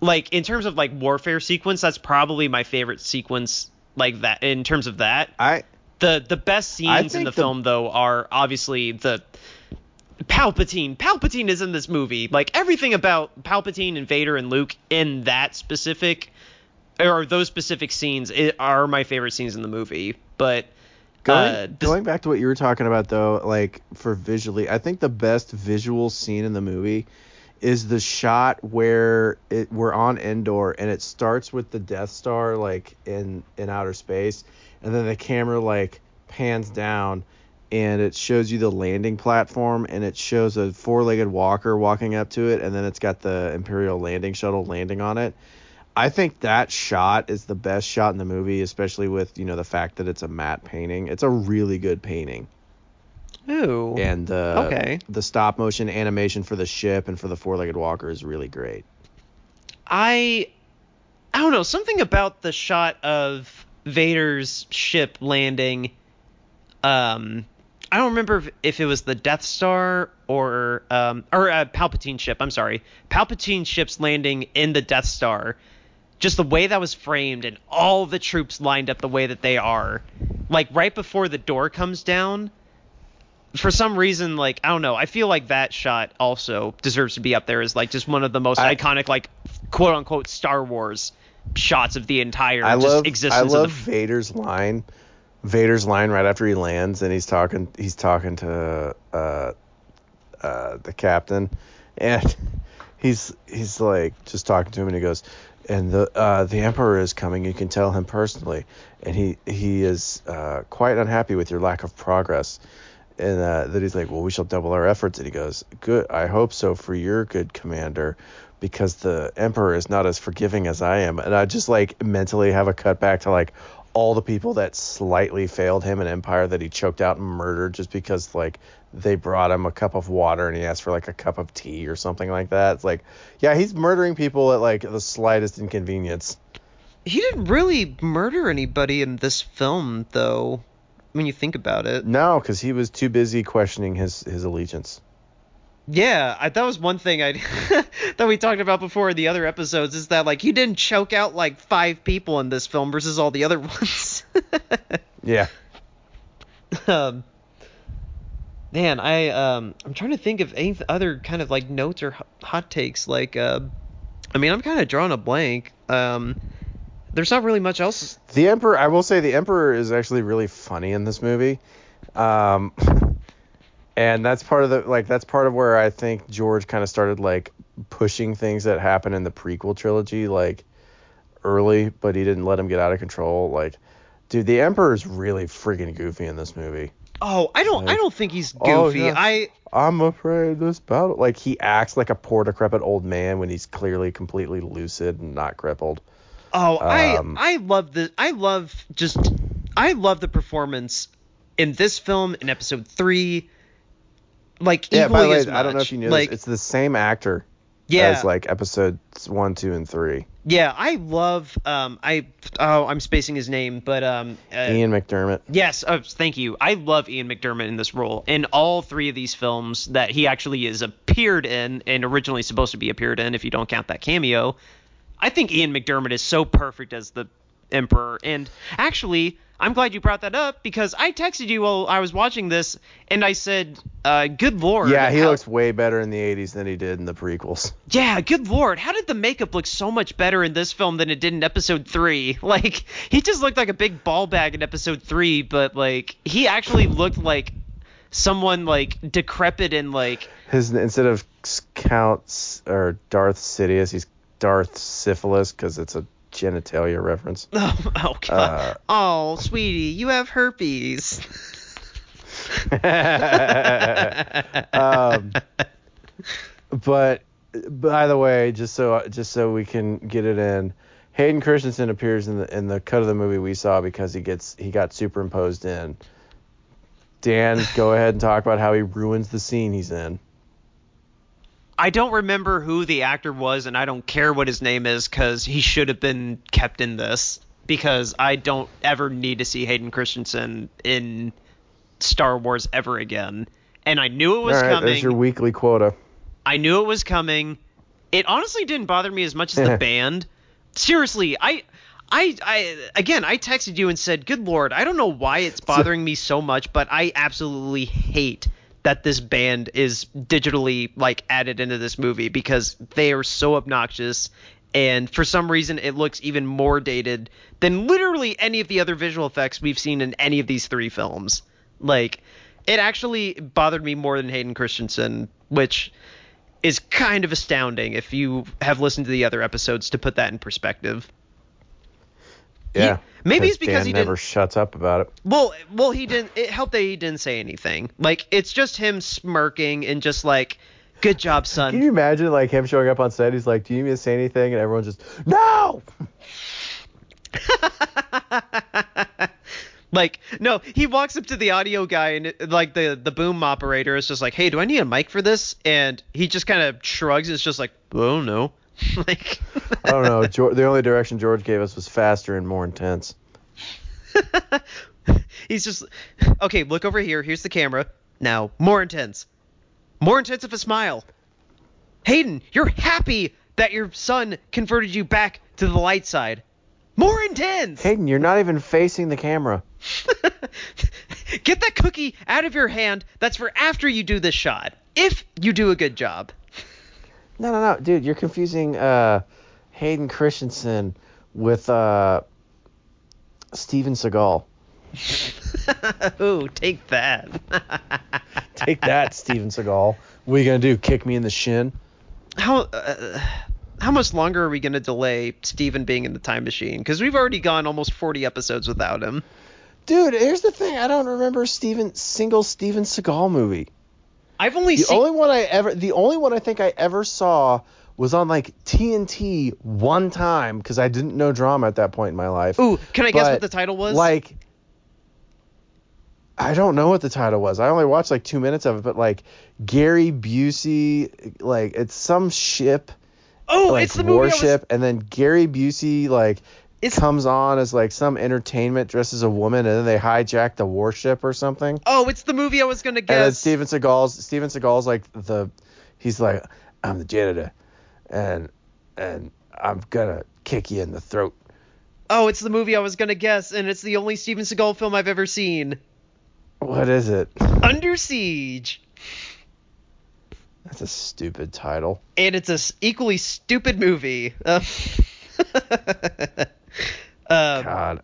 like in terms of like warfare sequence, that's probably my favorite sequence like that in terms of that. I the the best scenes in the, the film though are obviously the Palpatine. Palpatine is in this movie. Like everything about Palpatine and Vader and Luke in that specific or those specific scenes are my favorite scenes in the movie. But going, uh, this, going back to what you were talking about though, like for visually, I think the best visual scene in the movie is the shot where it we're on Endor and it starts with the Death Star like in in outer space and then the camera like pans down and it shows you the landing platform and it shows a four-legged walker walking up to it and then it's got the Imperial landing shuttle landing on it. I think that shot is the best shot in the movie, especially with, you know, the fact that it's a matte painting. It's a really good painting. Ooh. And uh, okay. the stop motion animation for the ship and for the four legged walker is really great. I I don't know, something about the shot of Vader's ship landing um I don't remember if, if it was the Death Star or um or uh, Palpatine ship, I'm sorry. Palpatine ship's landing in the Death Star. Just the way that was framed and all the troops lined up the way that they are. Like right before the door comes down, for some reason, like I don't know, I feel like that shot also deserves to be up there as like just one of the most I, iconic, like quote unquote Star Wars shots of the entire I love, existence. I love the... Vader's line Vader's line right after he lands, and he's talking he's talking to uh, uh, the captain, and he's he's like just talking to him, and he goes, and the uh, the emperor is coming. You can tell him personally, and he he is uh, quite unhappy with your lack of progress. And uh, that he's like, well, we shall double our efforts. And he goes, good. I hope so for your good commander, because the emperor is not as forgiving as I am. And I just like mentally have a cut back to like all the people that slightly failed him in Empire that he choked out and murdered just because like they brought him a cup of water and he asked for like a cup of tea or something like that. It's like, yeah, he's murdering people at like the slightest inconvenience. He didn't really murder anybody in this film, though, when you think about it. No, because he was too busy questioning his his allegiance. Yeah, I, that was one thing I that we talked about before in the other episodes is that like he didn't choke out like five people in this film versus all the other ones. yeah. Um, man, I um I'm trying to think of any other kind of like notes or hot takes. Like, uh, I mean, I'm kind of drawing a blank. Um, there's not really much else. The Emperor, I will say, the Emperor is actually really funny in this movie. Um, and that's part of the like that's part of where I think George kind of started like pushing things that happen in the prequel trilogy like early, but he didn't let him get out of control. Like, dude, the Emperor is really freaking goofy in this movie. Oh, I don't. Like, I don't think he's goofy. Oh, yeah. I. I'm afraid this battle. Like he acts like a poor decrepit old man when he's clearly completely lucid and not crippled. Oh, um, I I love the I love just I love the performance in this film in episode three. Like yeah, by the way, I don't know if you knew like, this. It's the same actor. Yeah. As like episodes one, two, and three. Yeah, I love um I oh I'm spacing his name, but um uh, Ian McDiarmid. Yes, oh, thank you. I love Ian McDiarmid in this role. In all three of these films that he actually is appeared in and originally supposed to be appeared in if you don't count that cameo. I think Ian McDiarmid is so perfect as the Emperor. And actually, I'm glad you brought that up because I texted you while I was watching this and I said, uh, "Good lord." Yeah, he how... looks way better in the 80s than he did in the prequels. Yeah, good lord. How did the makeup look so much better in this film than it did in episode 3? Like he just looked like a big ball bag in episode 3, but like he actually looked like someone like decrepit and like his instead of Count or Darth Sidious, he's Darth Syphilis because it's a genitalia reference. Oh, oh god. Uh, oh, sweetie, you have herpes. um, but by the way, just so just so we can get it in, Hayden Christensen appears in the in the cut of the movie we saw because he gets he got superimposed in. Dan, go ahead and talk about how he ruins the scene he's in. I don't remember who the actor was, and I don't care what his name is because he should have been kept in this because I don't ever need to see Hayden Christensen in Star Wars ever again. And I knew it was All right, coming. There's your weekly quota. I knew it was coming. It honestly didn't bother me as much as the band. Seriously, I. I, I again I texted you and said, "Good lord, I don't know why it's bothering me so much, but I absolutely hate that this band is digitally like added into this movie because they are so obnoxious and for some reason it looks even more dated than literally any of the other visual effects we've seen in any of these three films. Like it actually bothered me more than Hayden Christensen, which is kind of astounding if you have listened to the other episodes to put that in perspective. Yeah. He, maybe it's because Dan he never shuts up about it. Well, well, he didn't. It helped that he didn't say anything. Like it's just him smirking and just like, "Good job, son." Can you imagine like him showing up on set? He's like, "Do you need me to say anything?" And everyone's just, "No." like no, he walks up to the audio guy and like the the boom operator is just like, "Hey, do I need a mic for this?" And he just kind of shrugs. It's just like, "Oh no." like I don't know. George, the only direction George gave us was faster and more intense. He's just okay. Look over here. Here's the camera. Now more intense. More intense of a smile. Hayden, you're happy that your son converted you back to the light side. More intense. Hayden, you're not even facing the camera. Get that cookie out of your hand. That's for after you do this shot. If you do a good job. No, no, no, dude, you're confusing uh, Hayden Christensen with uh, Steven Seagal. Ooh, take that. Take that, Steven Seagal. What are you gonna do? Kick me in the shin? How uh, how much longer are we going to delay Steven being in the time machine? Because we've already gone almost 40 episodes without him. Dude, here's the thing. I don't remember Steven single Steven Seagal movie. I've only seen The seen. only one I ever, the only one I think I ever saw was on like TNT one time because I didn't know drama at that point in my life. Ooh, can I guess what the title was? Like, I don't know what the title was. I only watched like two minutes of it, but like Gary Busey, like it's some ship, oh, like it's the movie. I was- warship, and then Gary Busey like It's- comes on as like some entertainment dressed as a woman, and then they hijack the warship or something. Oh, it's the movie I was going to guess. And then. Steven Seagal's Steven Seagal's like the he's like I'm the janitor and and I'm gonna kick you in the throat. Oh, it's the movie I was going to guess, and it's the only Steven Seagal film I've ever seen. What is it? Under Siege. That's a stupid title. and it's a s- equally stupid movie. Um, um, God.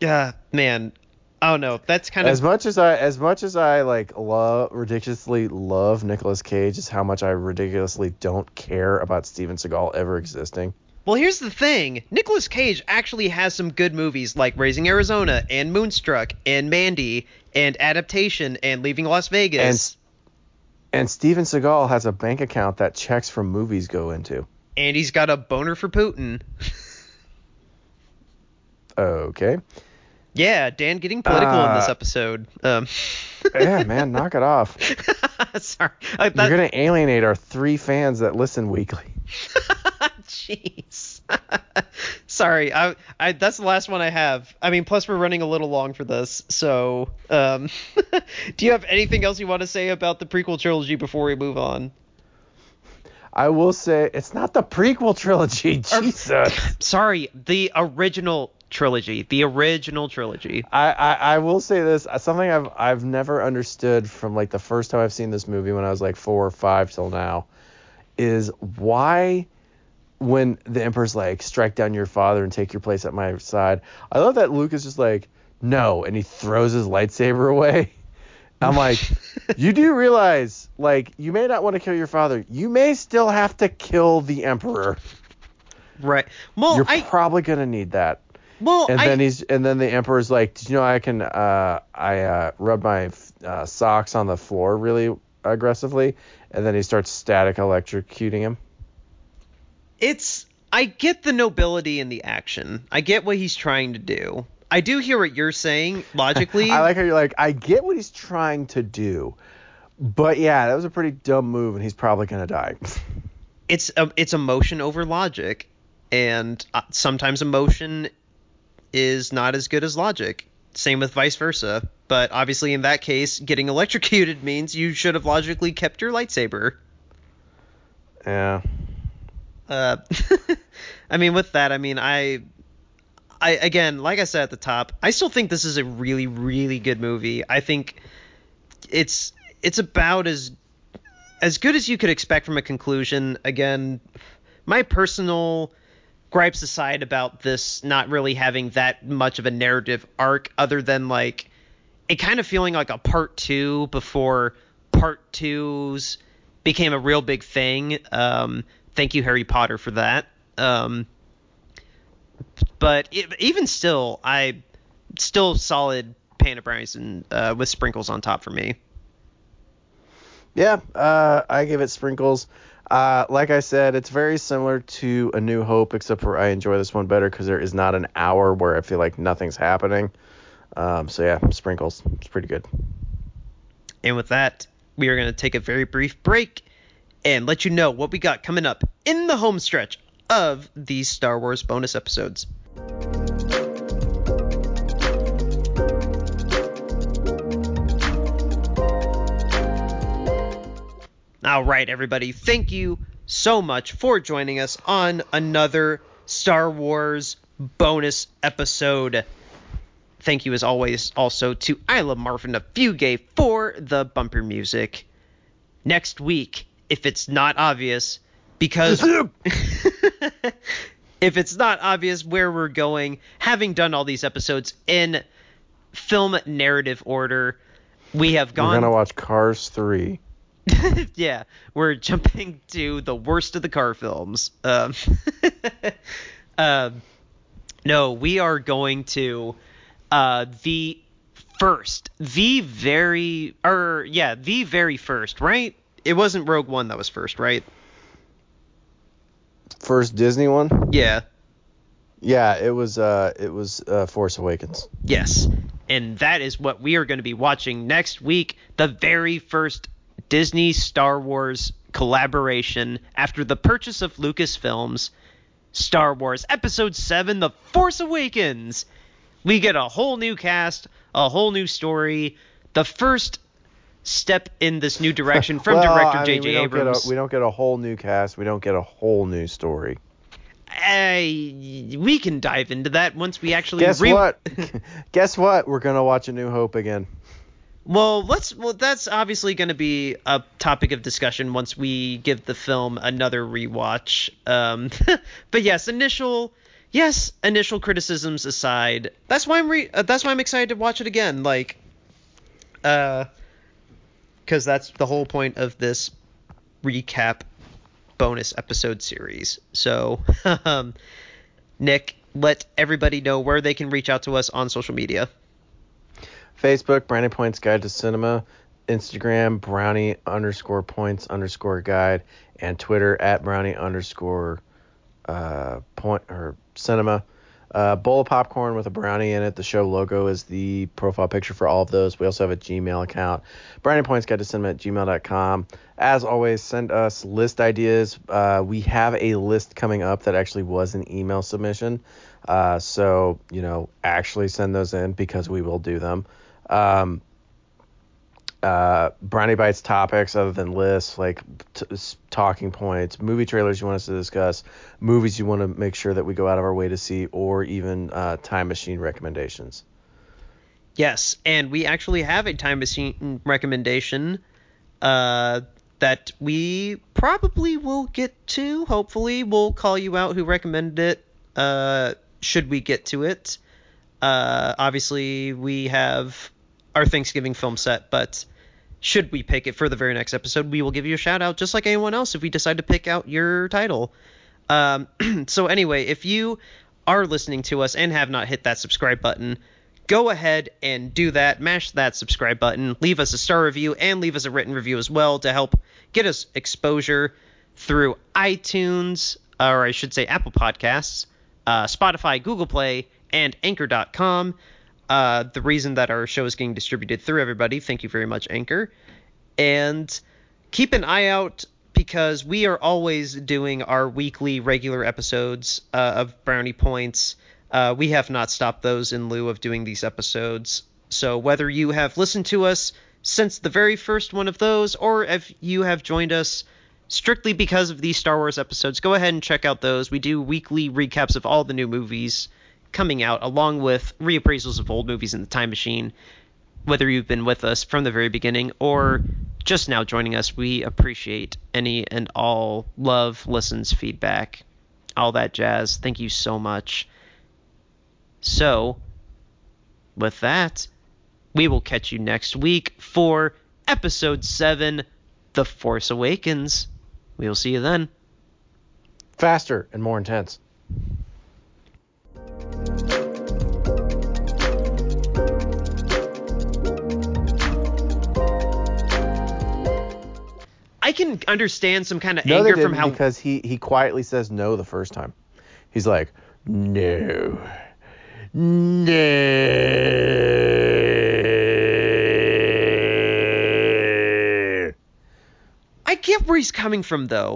yeah, man. I don't know. That's kind of As much as I as much as I like love ridiculously love Nicolas Cage is how much I ridiculously don't care about Steven Seagal ever existing. well. Here's the thing: Nicolas Cage actually has some good movies like Raising Arizona and Moonstruck and Mandy and Adaptation and Leaving Las Vegas. And Steven Seagal has a bank account that checks from movies go into. And, he's got a boner for Putin. Okay. yeah, Dan getting political in this Uh, episode. Um, Yeah, man, knock it off. sorry. I, that, You're gonna alienate our three fans that listen weekly. Jeez. Sorry, I, I that's the last one I have. I mean, plus we're running a little long for this. So, um, do you have anything else you want to say about the prequel trilogy before we move on? I will say it's not the prequel trilogy. Jesus. Sorry, the original trilogy. The original trilogy. I, I, I will say this uh, something I've I've never understood from like the first time I've seen this movie when I was like four or five till now is why when the Emperor's like strike down your father and take your place at my side I love that Luke is just like no and he throws his lightsaber away I'm like you do realize like you may not want to kill your father you may still have to kill the Emperor Right. Well, you're I probably gonna need that well and I, then he's and then the emperor's like, did you know I can uh I uh rub my uh, socks on the floor really aggressively, and then he starts static electrocuting him. it's I get the nobility in the action. I get what he's trying to do. I do hear what you're saying logically. I like how you're like, I get what he's trying to do, but yeah, that was a pretty dumb move, and he's probably gonna die. it's um, it's emotion over logic, and uh, sometimes emotion is not as good as logic. Same with vice versa. But obviously, in that case, getting electrocuted means you should have logically kept your lightsaber. yeah. Uh, I mean, with that, I mean, I, I again, like I said at the top, I still think this is a really, really good movie. I think it's it's about as as good as you could expect from a conclusion. Again, my personal gripes aside about this not really having that much of a narrative arc, other than like it kind of feeling like a part two before part twos became a real big thing. Um, thank you, Harry Potter, for that. Um, but it, even still, I still solid Panda Bryson uh, with sprinkles on top for me. Yeah, uh, I give it sprinkles. Uh, like I said, it's very similar to A New Hope, except for I enjoy this one better because there is not an hour where I feel like nothing's happening. Um, so yeah, sprinkles. It's pretty good. And with that, we are going to take a very brief break and let you know what we got coming up in the home stretch of these Star Wars bonus episodes. All right, everybody, thank you so much for joining us on another Star Wars bonus episode. Thank you, as always, also to Isla Marvin of Fugate for the bumper music. Next week, if it's not obvious, because if it's not obvious where we're going, having done all these episodes in film narrative order, we have gone. We're gonna watch Cars three. yeah, we're jumping to the worst of the car films. Um, um, no, we are going to uh, the first, the very, or yeah, the very first, right? It wasn't Rogue One that was first, right? First Disney one. Yeah. Yeah, it was. Uh, it was uh, Force Awakens. Yes. And that is what we are going to be watching next week. The very first Disney Star Wars collaboration after the purchase of Lucasfilms. Star Wars Episode 7 The Force Awakens. We get a whole new cast, a whole new story. The first step in this new direction from Well, director I mean, J.J. we don't get a- Abrams. we don't get a whole new cast. We don't get a whole new story. Eh, we can dive into that once we actually Guess re- what? Guess what? We're gonna watch A New Hope again. Well, let's. Well, that's obviously going to be a topic of discussion once we give the film another rewatch. Um, but yes, initial, yes, initial criticisms aside, that's why I'm re- uh, that's why I'm excited to watch it again. Like, uh, because that's the whole point of this recap bonus episode series. So, um, Nick, let everybody know where they can reach out to us on social media. Facebook, Brownie Points Guide to Cinema, Instagram, Brownie underscore points underscore guide, and Twitter at Brownie underscore uh, point or cinema. Uh, bowl of popcorn with a brownie in it. The show logo is the profile picture for all of those. We also have a Gmail account, Brownie Points Guide to Cinema at gmail.com. As always, send us list ideas. Uh, we have a list coming up that actually was an email submission. Uh, so, you know, actually send those in because we will do them um, uh, Brownie Bites topics other than lists, like t- talking points, movie trailers you want us to discuss, movies you want to make sure that we go out of our way to see, or even uh, time machine recommendations. Yes, and we actually have a time machine recommendation uh, that we probably will get to. Hopefully, we'll call you out who recommended it. Uh, should we get to it? Uh, obviously, we have our Thanksgiving film set, but should we pick it for the very next episode, we will give you a shout out just like anyone else if we decide to pick out your title. Um, so anyway, if you are listening to us and have not hit that subscribe button, go ahead and do that. Mash that subscribe button. Leave us a star review and leave us a written review as well to help get us exposure through iTunes, or I should say Apple Podcasts, uh, Spotify, Google Play, and Anchor.com. Uh, the reason that our show is getting distributed through everybody. Thank you very much, Anchor. And keep an eye out because we are always doing our weekly regular episodes uh, of Brownie Points. Uh, we have not stopped those in lieu of doing these episodes. So whether you have listened to us since the very first one of those, or if you have joined us strictly because of these Star Wars episodes, go ahead and check out those. We do weekly recaps of all the new movies coming out, along with reappraisals of old movies in the time machine. Whether you've been with us from the very beginning or just now joining us, we appreciate any and all love, listens, feedback, all that jazz. Thank you so much. So, with that, we will catch you next week for episode 7 The Force Awakens. We will see you then. Faster and more intense. I can understand some kind of No, they anger didn't from how because he he quietly says no the first time. He's like, no, no. I get where he's coming from though.